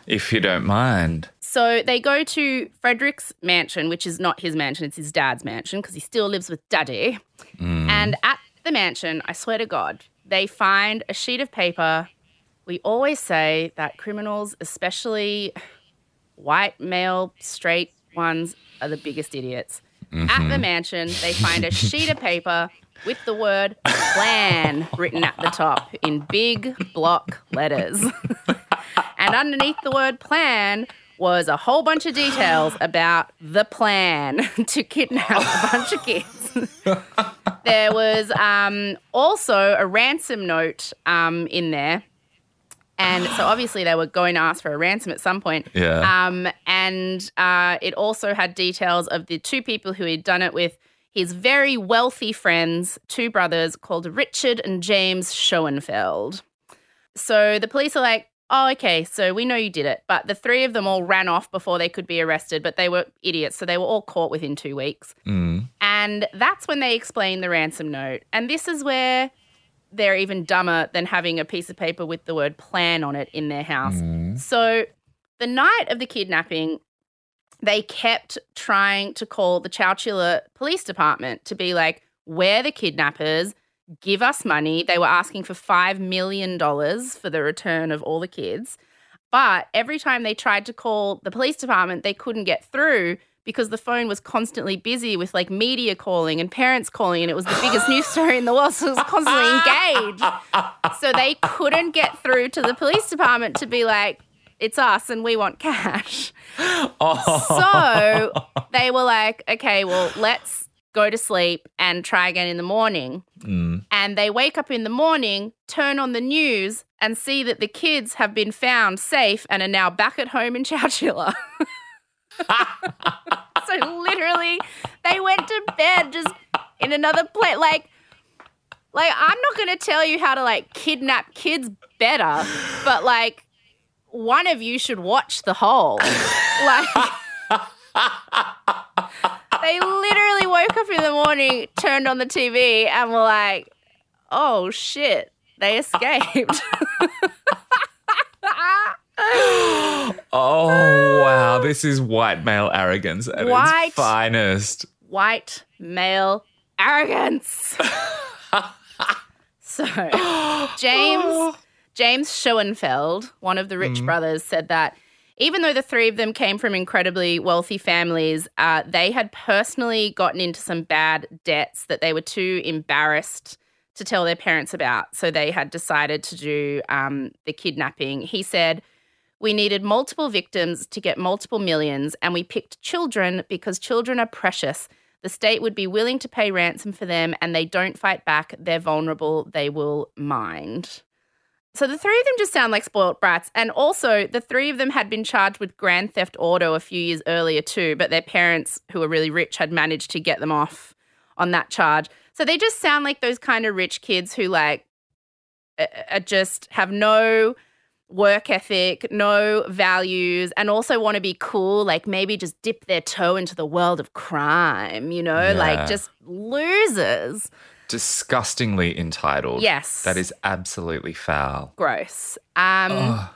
if you don't mind. So they go to Frederick's mansion, which is not his mansion, it's his dad's mansion because he still lives with daddy. Mm. And at the mansion, I swear to God, they find a sheet of paper. We always say that criminals, especially white, male, straight ones, are the biggest idiots. At the mm-hmm. mansion, they find a sheet of paper with the word plan written at the top in big block letters. [LAUGHS] and underneath the word plan was a whole bunch of details about the plan [LAUGHS] to kidnap a bunch of kids. [LAUGHS] there was um, also a ransom note um, in there. And so obviously they were going to ask for a ransom at some point. Yeah. Um, and uh, it also had details of the two people who he'd done it with his very wealthy friends, two brothers called Richard and James Schoenfeld. So the police are like, oh, okay, so we know you did it. But the three of them all ran off before they could be arrested, but they were idiots. So they were all caught within two weeks. Mm. And that's when they explain the ransom note. And this is where they're even dumber than having a piece of paper with the word plan on it in their house. So the night of the kidnapping, they kept trying to call the Chowchilla Police Department to be like, we're the kidnappers, give us money. They were asking for $5 million for the return of all the kids. But every time they tried to call the police department, they couldn't get through because the phone was constantly busy with like media calling and parents calling, and it was the biggest news [LAUGHS] story in the world. So it was constantly engaged. So they couldn't get through to the police department to be like, it's us and we want cash. [LAUGHS] So [LAUGHS] they were like, okay, well, let's go to sleep and try again in the morning. Mm. And they wake up in the morning, turn on the news, and see that the kids have been found safe and are now back at home in Chowchilla. [LAUGHS] so literally, they went to bed just in another place. Like, like I'm not going to tell you how to like kidnap kids better, but like one of you should watch the hole. [LAUGHS] like. They literally woke up in the morning, turned on the TV, and were like, oh shit, they escaped. [LAUGHS] Oh, wow. This is white male arrogance at White. its finest. White male arrogance. [LAUGHS] so, James [GASPS] James Schoenfeld, one of the rich brothers, said that even though the three of them came from incredibly wealthy families, uh, they had personally gotten into some bad debts that they were too embarrassed to tell their parents about. So they had decided to do um, the kidnapping. He said, We needed multiple victims to get multiple millions, and we picked children because children are precious. The state would be willing to pay ransom for them, and they don't fight back. They're vulnerable. They will mind. So the three of them just sound like spoilt brats. And also, the three of them had been charged with grand theft auto a few years earlier, too, but their parents, who were really rich, had managed to get them off on that charge. So they just sound like those kind of rich kids who, like, just have no work ethic, no values, and also want to be cool, like maybe just dip their toe into the world of crime, you know, Yeah. like just losers. Disgustingly entitled. Yes. That is absolutely foul. Gross. Um,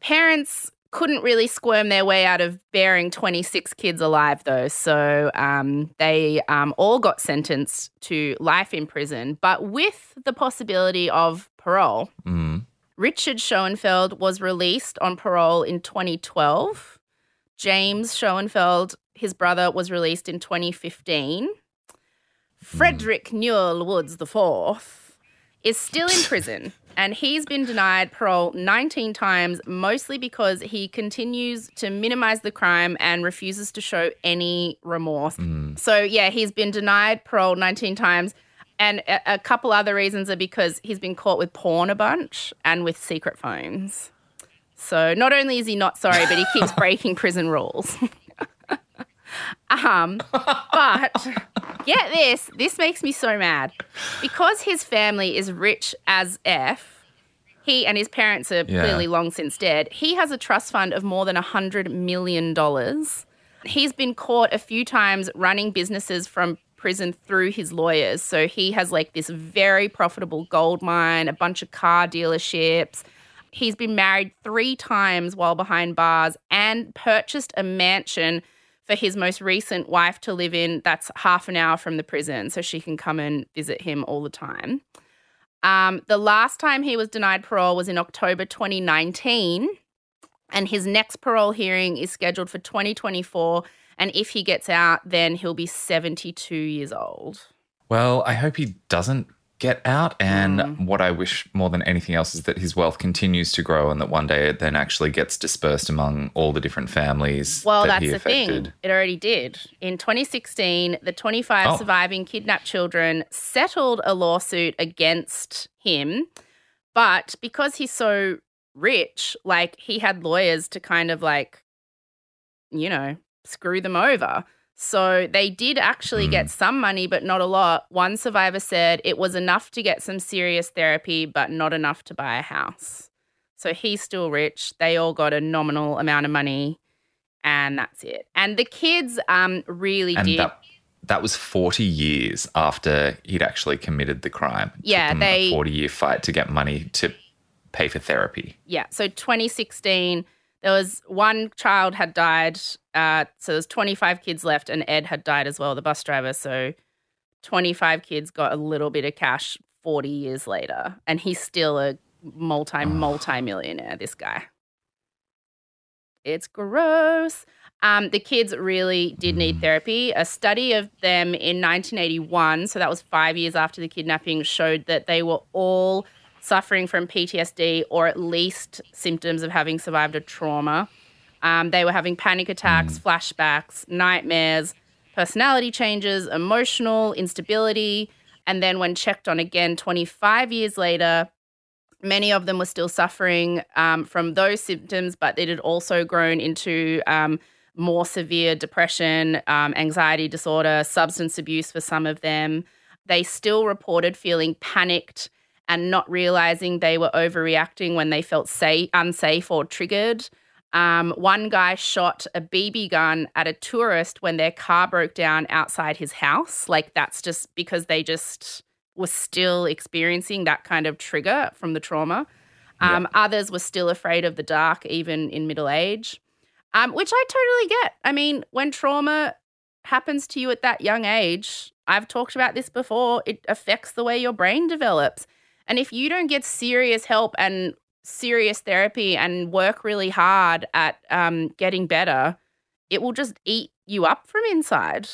parents couldn't really squirm their way out of bearing 26 kids alive, though. So um, they um, all got sentenced to life in prison, but with the possibility of parole. Mm. Richard Schoenfeld was released on parole in 2012. James Schoenfeld, his brother, was released in 2015. Frederick Newell Woods IV is still in prison and he's been denied parole 19 times, mostly because he continues to minimize the crime and refuses to show any remorse. So, yeah, he's been denied parole 19 times. And a, a couple other reasons are because he's been caught with porn a bunch and with secret phones. So, not only is he not sorry, but he keeps [LAUGHS] breaking prison rules. [LAUGHS] um, but [LAUGHS] get this, this makes me so mad. Because his family is rich as F, he and his parents are Yeah. clearly long since dead. He has a trust fund of more than $100 million. He's been caught a few times running businesses from prison through his lawyers. So he has like this very profitable gold mine, a bunch of car dealerships. He's been married three times while behind bars and purchased a mansion for his most recent wife to live in that's half an hour from the prison so she can come and visit him all the time. Um, the last time he was denied parole was in October 2019, and his next parole hearing is scheduled for 2024. And if he gets out, then he'll be 72 years old. Well, I hope he doesn't get out. And Mm. what I wish more than anything else is that his wealth continues to grow and that one day it then actually gets dispersed among all the different families Well, that that's he the thing. It already did. In 2016, the 25 Oh. surviving kidnapped children settled a lawsuit against him. But because he's so rich, like he had lawyers to kind of like, you know, screw them over. So they did actually get some money, but not a lot. One survivor said it was enough to get some serious therapy, but not enough to buy a house. So he's still rich. They all got a nominal amount of money, and that's it. And the kids um really And did. that that was 40 years after he'd actually committed the crime. It Yeah, they- 40 year fight to get money to pay for therapy. yeah. So 2016, there was one child had died. Uh, so there's 25 kids left, and Ed had died as well, the bus driver. So 25 kids got a little bit of cash 40 years later, and he's still a multi [SIGHS] multi millionaire. This guy. It's gross. Um, the kids really did need therapy. A study of them in 1981, so that was five years after the kidnapping, showed that they were all suffering from PTSD or at least symptoms of having survived a trauma. Um, they were having panic attacks, flashbacks, nightmares, personality changes, emotional instability. And then, when checked on again 25 years later, many of them were still suffering um, from those symptoms, but it had also grown into um, more severe depression, um, anxiety disorder, substance abuse for some of them. They still reported feeling panicked and not realizing they were overreacting when they felt say, unsafe or triggered. Um, one guy shot a BB gun at a tourist when their car broke down outside his house. Like, that's just because they just were still experiencing that kind of trigger from the trauma. Um, Others were still afraid of the dark, even in middle age, um, which I totally get. I mean, when trauma happens to you at that young age, I've talked about this before, it affects the way your brain develops. And if you don't get serious help and serious therapy and work really hard at um, getting better, it will just eat you up from inside.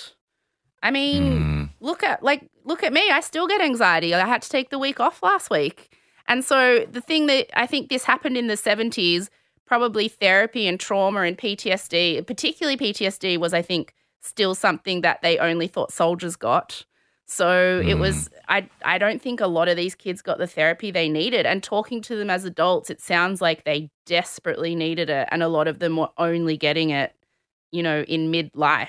I mean, Mm. look at like look at me. I still get anxiety. I had to take the week off last week. And so the thing that I think this happened in the 70s, probably therapy and trauma and PTSD, particularly PTSD was I think still something that they only thought soldiers got. So it was I I don't think a lot of these kids got the therapy they needed and talking to them as adults it sounds like they desperately needed it and a lot of them were only getting it you know in midlife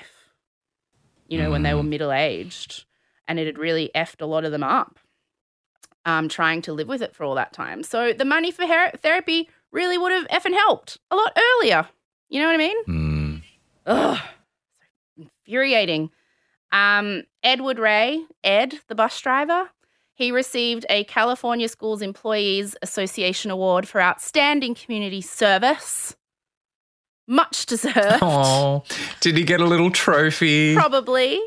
you know when they were middle aged and it had really effed a lot of them up um trying to live with it for all that time. So the money for her- therapy really would have effing helped a lot earlier. You know what I mean? Mm. Ugh, infuriating. Um, Edward Ray, Ed, the bus driver, he received a California Schools Employees Association Award for outstanding community service. much deserved. Oh, did he get a little trophy? Probably.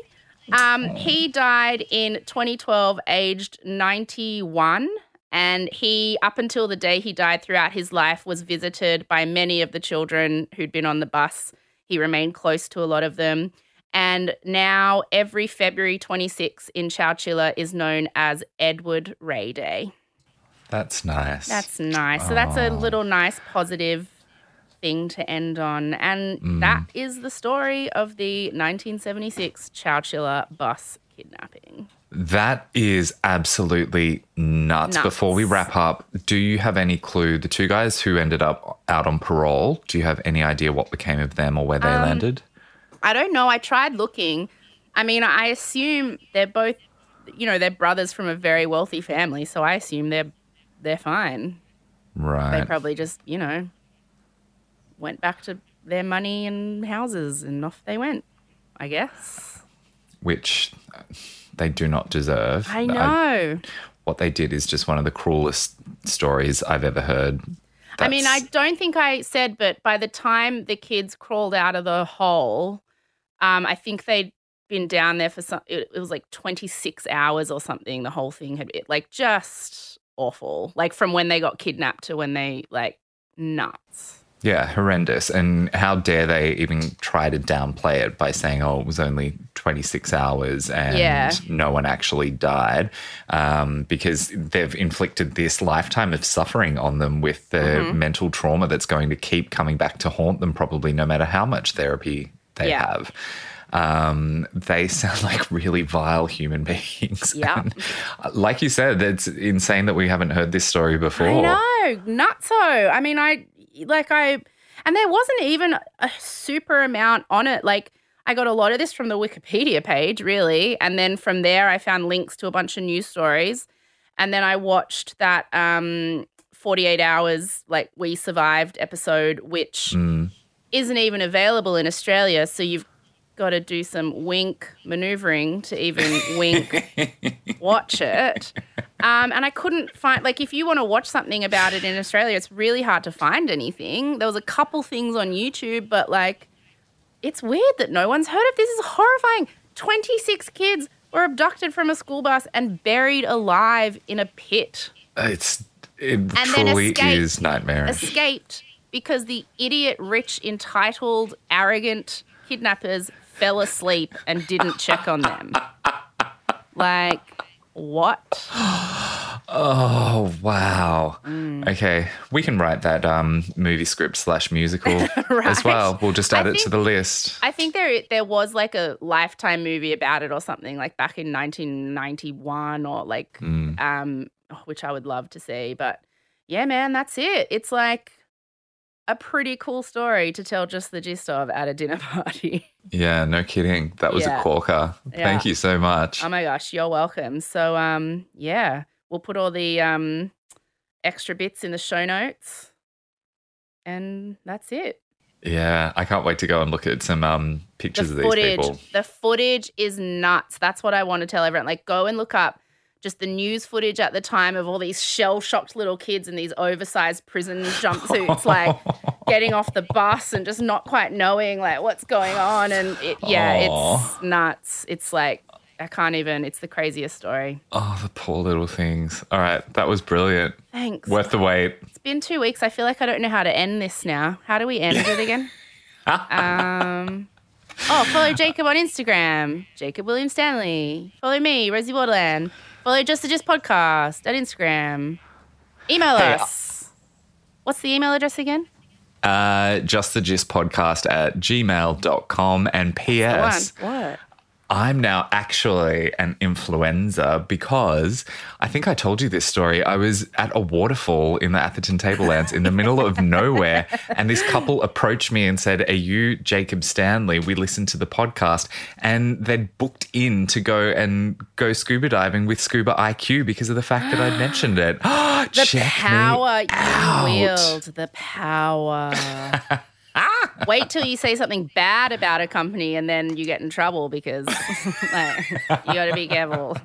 Um, he died in 2012, aged 91. And he, up until the day he died, throughout his life, was visited by many of the children who'd been on the bus. He remained close to a lot of them. And now, every February 26 in Chowchilla is known as Edward Ray Day. That's nice. That's nice. So, that's a little nice, positive thing to end on. And that is the story of the 1976 Chowchilla bus kidnapping. That is absolutely nuts. Nuts. Before we wrap up, do you have any clue? The two guys who ended up out on parole, do you have any idea what became of them or where they Um, landed? I don't know. I tried looking. I mean, I assume they're both, you know, they're brothers from a very wealthy family, so I assume they're they're fine. Right. They probably just, you know, went back to their money and houses, and off they went. I guess. Which they do not deserve. I know. what they did is just one of the cruelest stories I've ever heard. I mean, I don't think I said, but by the time the kids crawled out of the hole, um, I think they'd been down there for some. It, it was like twenty six hours or something. The whole thing had been like just awful. Like from when they got kidnapped to when they like nuts. Yeah, horrendous. And how dare they even try to downplay it by saying, oh, it was only 26 hours and Yeah. no one actually died? Um, because they've inflicted this lifetime of suffering on them with the Mm-hmm. mental trauma that's going to keep coming back to haunt them, probably no matter how much therapy they Yeah. have. Um, they sound like really vile human [LAUGHS] beings. Yeah. And, uh, like you said, it's insane that we haven't heard this story before. I know, nutso. I mean, I like I, and there wasn't even a super amount on it. Like I got a lot of this from the Wikipedia page, really, and then from there I found links to a bunch of news stories, and then I watched that um 48 hours like we survived episode, which Mm. Isn't even available in Australia. So you've got to do some wink maneuvering to even [LAUGHS] wink watch it. Um, and I couldn't find like if you want to watch something about it in Australia, it's really hard to find anything. There was a couple things on YouTube, but like it's weird that no one's heard of this. Is horrifying. Twenty six kids were abducted from a school bus and buried alive in a pit. It's it then truly escaped. is nightmarish. Escaped because the idiot, rich, entitled, arrogant kidnappers fell asleep and didn't check on them. Like what? Oh wow! Mm. Okay, we can write that um, movie script slash musical [LAUGHS] as well. We'll just I add it to the list. I think there there was like a lifetime movie about it or something like back in 1991 or like Mm. um which I would love to see but yeah man that's it it's like a pretty cool story to tell just the gist of at a dinner [LAUGHS] party Yeah, no kidding. That was Yeah. a corker. Thank you so much. oh my gosh you're welcome so um yeah we'll put all the um extra bits in the show notes and that's it yeah, I can't wait to go and look at some um, pictures the of these footage, people. The footage is nuts. That's what I want to tell everyone. Like, go and look up just the news footage at the time of all these shell shocked little kids in these oversized prison jumpsuits, like [LAUGHS] getting off the bus and just not quite knowing like what's going on. And it, yeah, Aw. it's nuts. It's like I can't even. It's the craziest story. Oh, the poor little things. All right, that was brilliant. Thanks. Worth the wait. It's been two weeks. I feel like I don't know how to end this now. How do we end it again? [LAUGHS] um, oh, follow Jacob on Instagram, Jacob William Stanley. Follow me, Rosie Waterland. Follow Just the Gist podcast at Instagram. Email Hey, us. What's the email address again? Uh, just the gist podcast at gmail.com. And P.S. What? I'm now actually an influenza because I think I told you this story. I was at a waterfall in the Atherton Tablelands in the middle of [LAUGHS] nowhere, and this couple approached me and said, Are you Jacob Stanley? We listened to the podcast, and they'd booked in to go and go scuba diving with Scuba IQ because of the fact that I'd mentioned it. [GASPS] The Check me power you out. wield. The power. [LAUGHS] Wait till you say something bad about a company and then you get in trouble because [LAUGHS] like, you got to be careful.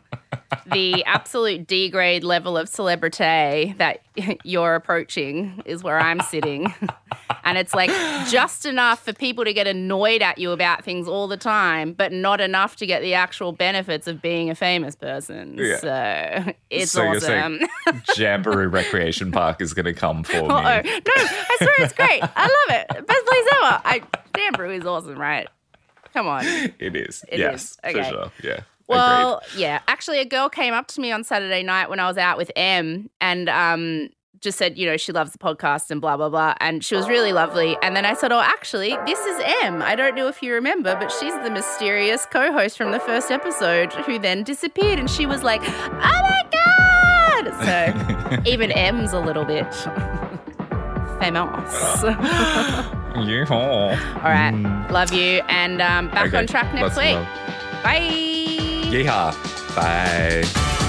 The absolute D grade level of celebrity that [LAUGHS] you're approaching is where I'm sitting. [LAUGHS] and it's like just enough for people to get annoyed at you about things all the time, but not enough to get the actual benefits of being a famous person. Yeah. So it's so awesome. [LAUGHS] Jamberoo Recreation Park is going to come for oh, me. Uh-oh. No, I swear it's great. I love it. Best place ever. I, Jamberoo is awesome, right? Come on. It is. It yes, is. for sure. Yeah. Well, yeah. Actually, a girl came up to me on Saturday night when I was out with M and um, just said, you know, she loves the podcast and blah, blah, blah. And she was really lovely. And then I said, oh, actually, this is M. I don't know if you remember, but she's the mysterious co host from the first episode who then disappeared. And she was like, oh my God. So [LAUGHS] even M's a little bit famous. [LAUGHS] All Yeehaw. right. Love you. And um, back Okay, on track next lots week. love. 耶哈，拜。